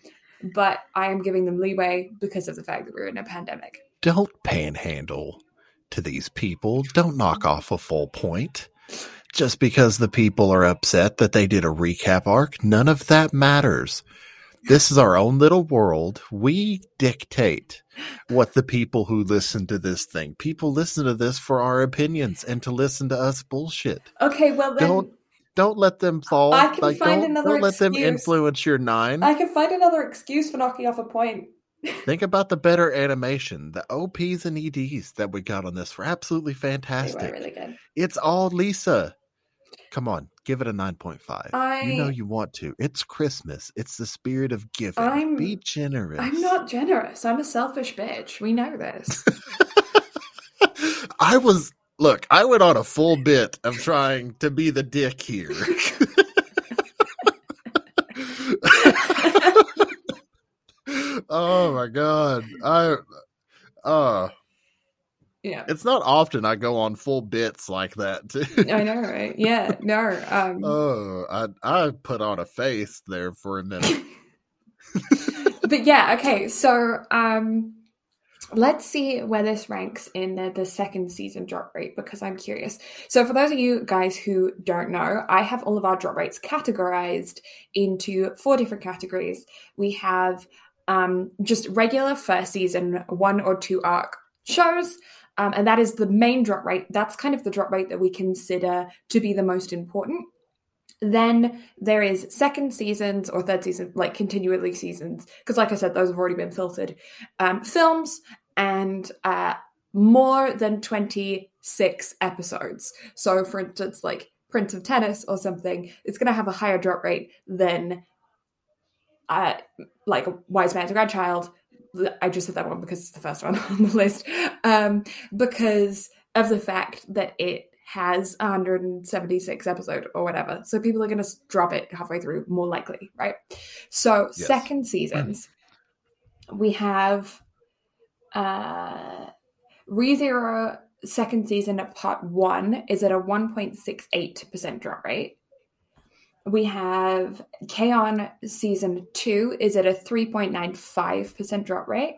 Speaker 1: but I am giving them leeway because of the fact that we're in a pandemic.
Speaker 2: Don't panhandle to these people. Don't knock off a full point just because the people are upset that they did a recap arc, none of that matters. This is our own little world. We dictate what the people who listen to this thing. People listen to this for our opinions and to listen to us bullshit.
Speaker 1: Okay, well then
Speaker 2: don't don't let them fall.
Speaker 1: I can like, find
Speaker 2: don't,
Speaker 1: another
Speaker 2: don't let
Speaker 1: excuse.
Speaker 2: them influence your nine.
Speaker 1: I can find another excuse for knocking off a point. *laughs*
Speaker 2: Think about the better animation. The OPs and EDs that we got on this were absolutely fantastic.
Speaker 1: They were really good.
Speaker 2: It's all Lisa. Come on, give it a 9.5.
Speaker 1: I,
Speaker 2: you know you want to. It's Christmas. It's the spirit of giving.
Speaker 1: I'm,
Speaker 2: Be generous.
Speaker 1: I'm not generous. I'm a selfish bitch. We know this. *laughs*
Speaker 2: I was look, I went on a full bit of trying to be the dick here. *laughs* *laughs* oh my god. I uh
Speaker 1: yeah.
Speaker 2: It's not often I go on full bits like that too.
Speaker 1: I know, right? Yeah. *laughs* No. Um
Speaker 2: Oh, I I put on a face there for a minute. *laughs*
Speaker 1: but yeah, okay. So um let's see where this ranks in the, the second season drop rate because I'm curious. So, for those of you guys who don't know, I have all of our drop rates categorized into four different categories. We have um, just regular first season one or two arc shows. Um, and that is the main drop rate. That's kind of the drop rate that we consider to be the most important. Then there is second seasons or third season, like continually seasons, because like I said, those have already been filtered. Um, films and uh, more than 26 episodes. So, for instance, like Prince of Tennis or something, it's going to have a higher drop rate than uh, like Wise Man's Grandchild. I just said that one because it's the first one *laughs* on the list. Um, because of the fact that it has 176 episode or whatever. So people are going to drop it halfway through more likely, right? So yes. second seasons, we have uh, ReZero second season part one is at a 1.68% drop rate. We have K-On! season two is at a 3.95% drop rate.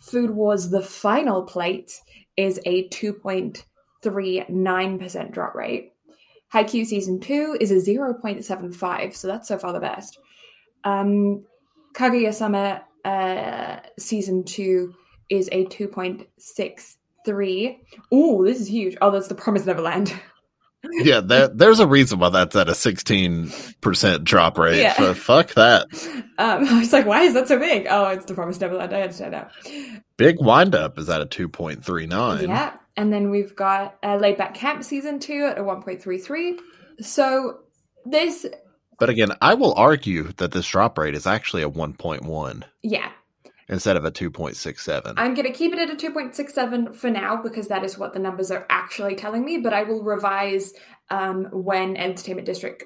Speaker 1: Food Wars The Final Plate is a 2.39% drop rate. Haikyuu season two is a 0.75, so that's so far the best. Um, Kaguya Sama uh, season two is a 2.63. Oh, this is huge. Oh, that's the Promise Neverland. *laughs*
Speaker 2: yeah, that there's a reason why that's at a 16% drop rate. Yeah. So fuck that.
Speaker 1: Um, *laughs* I was like, why is that so big? Oh, it's the Promise Neverland. I understand now.
Speaker 2: Big Wind Up is at a 2.39.
Speaker 1: Yeah. And then we've got uh, Laid Back Camp season two at a 1.33. So this.
Speaker 2: But again, I will argue that this drop rate is actually a 1.1.
Speaker 1: Yeah
Speaker 2: instead of a 2.67.
Speaker 1: I'm going to keep it at a 2.67 for now because that is what the numbers are actually telling me, but I will revise um, when Entertainment District,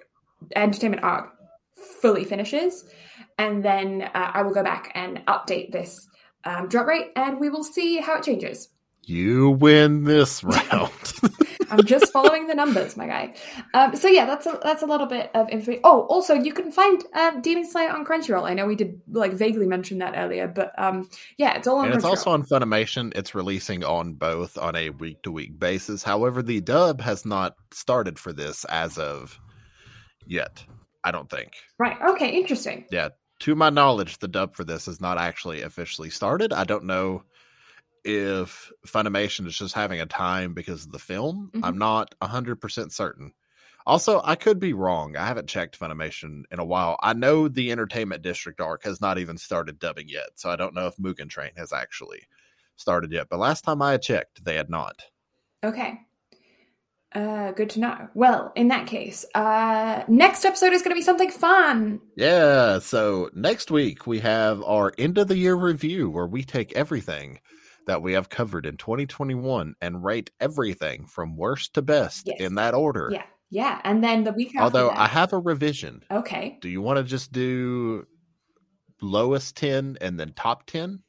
Speaker 1: Entertainment Arc fully finishes. And then uh, I will go back and update this um, drop rate and we will see how it changes.
Speaker 2: You win this *laughs* round.
Speaker 1: I'm just following the numbers, my guy. Um, so yeah, that's a that's a little bit of info. Oh, also you can find um, Demon Slayer on Crunchyroll. I know we did like vaguely mention that earlier, but um, yeah, it's all on.
Speaker 2: And it's also on Funimation. It's releasing on both on a week to week basis. However, the dub has not started for this as of yet. I don't think.
Speaker 1: Right. Okay. Interesting.
Speaker 2: Yeah. To my knowledge, the dub for this has not actually officially started. I don't know if Funimation is just having a time because of the film. Mm-hmm. I'm not 100% certain. Also, I could be wrong. I haven't checked Funimation in a while. I know the Entertainment District arc has not even started dubbing yet, so I don't know if Mugen Train has actually started yet. But last time I checked, they had not.
Speaker 1: Okay. Uh, good to know. Well, in that case, uh, next episode is going to be something fun.
Speaker 2: Yeah. So next week we have our end of the year review where we take everything that we have covered in 2021 and rate everything from worst to best
Speaker 1: Yes.
Speaker 2: in that order.
Speaker 1: Yeah, yeah. And then the week after
Speaker 2: Although
Speaker 1: that-
Speaker 2: I have a revision.
Speaker 1: okay,
Speaker 2: Do you want to just do lowest 10 and then top 10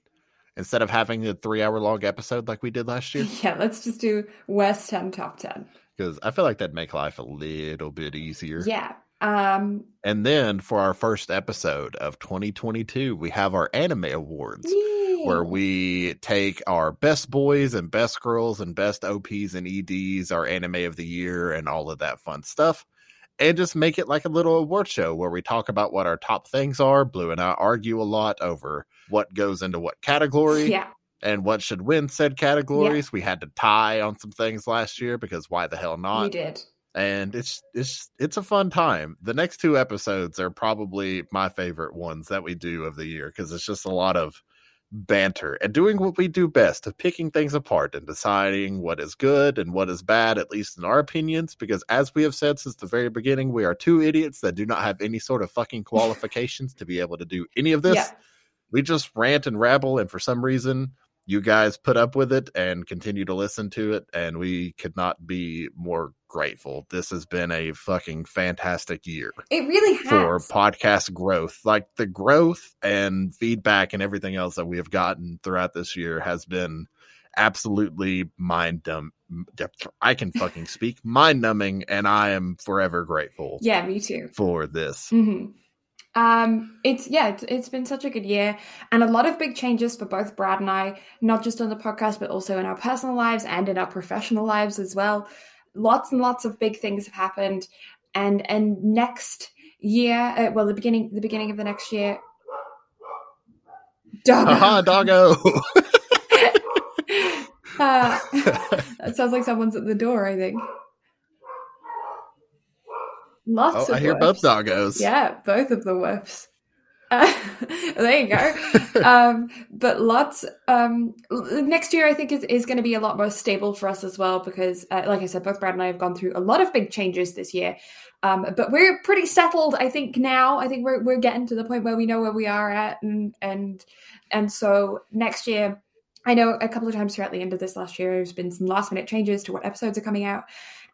Speaker 2: instead of having a three hour long episode like we did last year? *laughs*
Speaker 1: yeah. Let's just do West Ten top ten.
Speaker 2: Because I feel like that'd make life a little bit easier.
Speaker 1: Yeah. Um.
Speaker 2: And then for our first episode of 2022, we have our anime awards.
Speaker 1: yeah.
Speaker 2: Where we take our best boys and best girls and best OPs and EDs, our anime of the year, and all of that fun stuff, and just make it like a little award show where we talk about what our top things are. Blue and I argue a lot over what goes into what category
Speaker 1: Yeah.
Speaker 2: and what should win said categories. We had to tie on some things last year because why the hell not?
Speaker 1: We did.
Speaker 2: and it's it's it's a fun time. The next two episodes are probably my favorite ones that we do of the year because it's just a lot of banter and doing what we do best of picking things apart and deciding what is good and what is bad, at least in our opinions. Because as we have said since the very beginning, we are two idiots that do not have any sort of fucking *laughs* qualifications to be able to do any of this.
Speaker 1: Yeah.
Speaker 2: We just rant and rabble, and for some reason, you guys put up with it and continue to listen to it, and we could not be more grateful. This has been a fucking fantastic year
Speaker 1: It really has.
Speaker 2: for podcast growth. Like the growth and feedback and everything else that we have gotten throughout this year has been absolutely mind dumb. I can fucking speak mind numbing, and I am forever grateful
Speaker 1: yeah, me too.
Speaker 2: for this.
Speaker 1: hmm Um, it's yeah, it's, it's been such a good year, and a lot of big changes for both Brad and I, not just on the podcast, but also in our personal lives and in our professional lives as well. Lots and lots of big things have happened, and and next year, uh, well, the beginning the beginning of the next year. Dog.
Speaker 2: Haha, *laughs* doggo.
Speaker 1: uh, *laughs* that sounds like someone's at the door. I think. Lots
Speaker 2: oh,
Speaker 1: of
Speaker 2: I hear both doggos.
Speaker 1: Yeah, both of the whips. Uh, *laughs* there you go. *laughs* um, but lots. Um, next year, I think is, is going to be a lot more stable for us as well because, uh, like I said, both Brad and I have gone through a lot of big changes this year. Um, but we're pretty settled, I think. Now, I think we're we're getting to the point where we know where we are at, and and and so next year. I know a couple of times throughout the end of this last year, there's been some last minute changes to what episodes are coming out,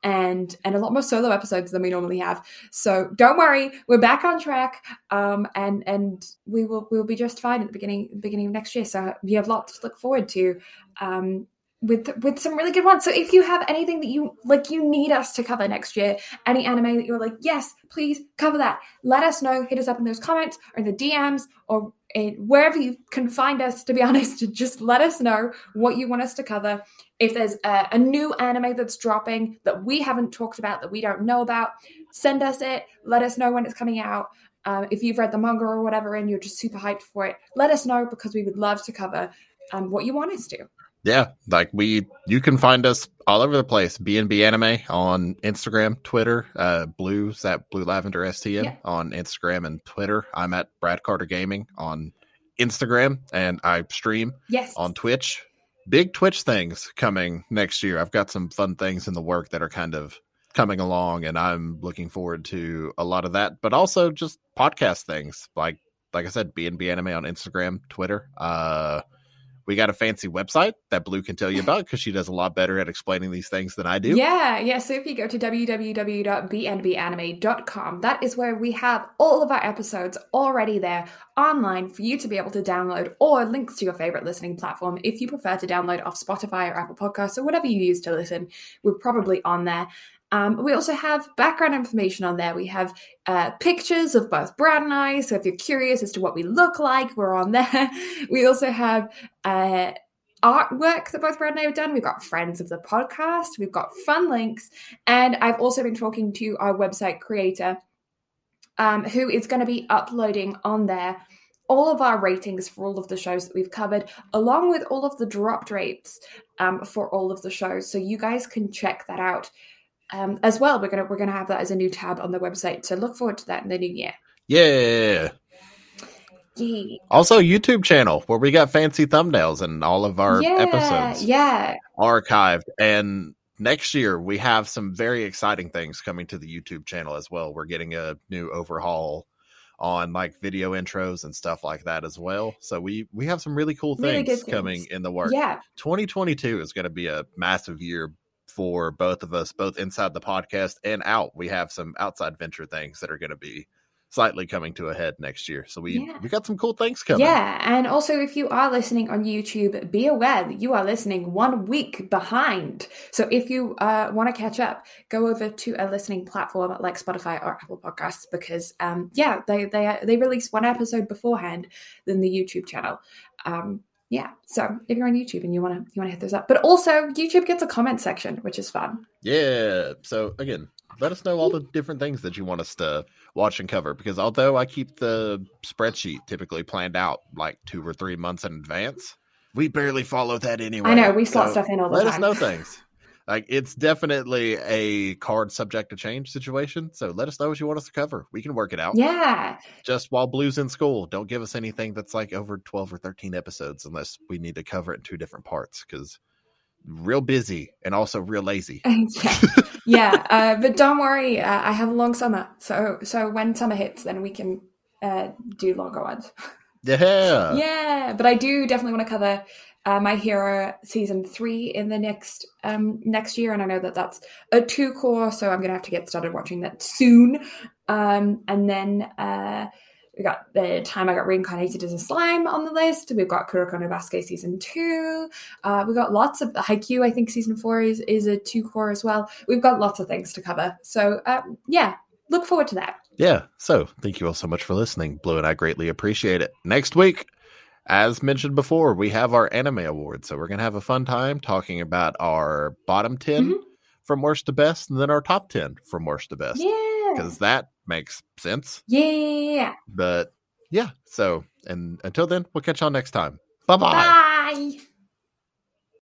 Speaker 1: and and a lot more solo episodes than we normally have. So don't worry, we're back on track, um, and and we will we'll be just fine at the beginning beginning of next year. So you have lots to look forward to, um, with with some really good ones. So if you have anything that you like, you need us to cover next year, any anime that you're like, yes, please cover that. Let us know. Hit us up in those comments or in the DMs or in, wherever you can find us. To be *laughs* honest, just let us know what you want us to cover. If there's a, a new anime that's dropping that we haven't talked about that we don't know about, send us it. Let us know when it's coming out. Um, if you've read the manga or whatever and you're just super hyped for it, let us know because we would love to cover um, what you want us to.
Speaker 2: Yeah, like we, you can find us all over the place. BNB Anime on Instagram, Twitter. Uh, Blue's at Blue Lavender STM
Speaker 1: Yeah.
Speaker 2: on Instagram and Twitter. I'm at Brad Carter Gaming on Instagram, and I stream
Speaker 1: Yes.
Speaker 2: on Twitch. Big Twitch things coming next year. I've got some fun things in the work that are kind of coming along, and I'm looking forward to a lot of that. But also just podcast things, like like I said, BNB Anime on Instagram, Twitter. Uh, we got a fancy website that Blue can tell you about because she does a lot better at explaining these things than I do.
Speaker 1: Yeah, yeah. So if you go to www.bnbanime.com, that is where we have all of our episodes already there online for you to be able to download or links to your favorite listening platform. If you prefer to download off Spotify or Apple Podcasts or whatever you use to listen, we're probably on there. Um, we also have background information on there. We have uh, pictures of both Brad and I. So if you're curious as to what we look like, we're on there. *laughs* We also have uh, artwork that both Brad and I have done. We've got friends of the podcast. We've got fun links. And I've also been talking to our website creator, um, who is going to be uploading on there all of our ratings for all of the shows that we've covered, along with all of the dropped rates um, for all of the shows. So you guys can check that out. Um, as well. We're gonna we're gonna have that as a new tab on the website. So look forward to that in the new year.
Speaker 2: Yeah.
Speaker 1: Yeah.
Speaker 2: Also, YouTube channel where we got fancy thumbnails and all of our
Speaker 1: yeah,
Speaker 2: episodes
Speaker 1: Yeah.
Speaker 2: archived. And next year we have some very exciting things coming to the YouTube channel as well. We're getting a new overhaul on like video intros and stuff like that as well. So we we have some really cool
Speaker 1: Really
Speaker 2: things, coming in the work.
Speaker 1: Yeah.
Speaker 2: 2022 is going to be a massive year for both of us, both inside the podcast and out. We have some outside venture things that are going to be slightly coming to a head next year. So we
Speaker 1: Yeah.
Speaker 2: we got some cool things coming.
Speaker 1: Yeah, and also if you are listening on YouTube, be aware that you are listening one week behind. So if you uh, want to catch up, go over to a listening platform like Spotify or Apple Podcasts because, um, yeah, they they they release one episode beforehand than the YouTube channel. Um, yeah, so if you're on YouTube and you want to you want to hit those up, but also YouTube gets a comment section, which is fun.
Speaker 2: Yeah. So again, let us know all the different things that you want us to watch and cover because although I keep the spreadsheet typically planned out like two or three months in advance, we barely follow that anyway.
Speaker 1: I know we slot
Speaker 2: So
Speaker 1: stuff in all the
Speaker 2: let
Speaker 1: time.
Speaker 2: us know things. Like it's definitely a card subject to change situation. So let us know what you want us to cover. We can work it out.
Speaker 1: Yeah,
Speaker 2: Just while Blue's in school, don't give us anything that's like over twelve or thirteen episodes unless we need to cover it in two different parts because real busy and also real lazy. *laughs*
Speaker 1: yeah, yeah. Uh, but don't worry, uh, I have a long summer, so so when summer hits, then we can uh, do longer ones.
Speaker 2: Yeah. *laughs*
Speaker 1: yeah, but I do definitely want to cover uh, My Hero season three in the next um, next year, and I know that that's a two cour, so I'm gonna have to get started watching that soon. Um, and then uh, we got the time I got reincarnated as a slime on the list. We've got Kuroko no Basket season two. Uh, we've got lots of Haikyuu. I think season four is is a two cour as well. We've got lots of things to cover. So um, yeah, look forward to that.
Speaker 2: Yeah. So thank you all so much for listening. Blue and I greatly appreciate it. Next week, as mentioned before, we have our anime awards. So we're going to have a fun time talking about our bottom 10
Speaker 1: Mhm.
Speaker 2: from worst to best and then our top 10 from worst to best.
Speaker 1: Yeah,
Speaker 2: Because that makes sense.
Speaker 1: yeah.
Speaker 2: But yeah. So, and until then, we'll catch y'all next time. Bye-bye.
Speaker 1: Bye.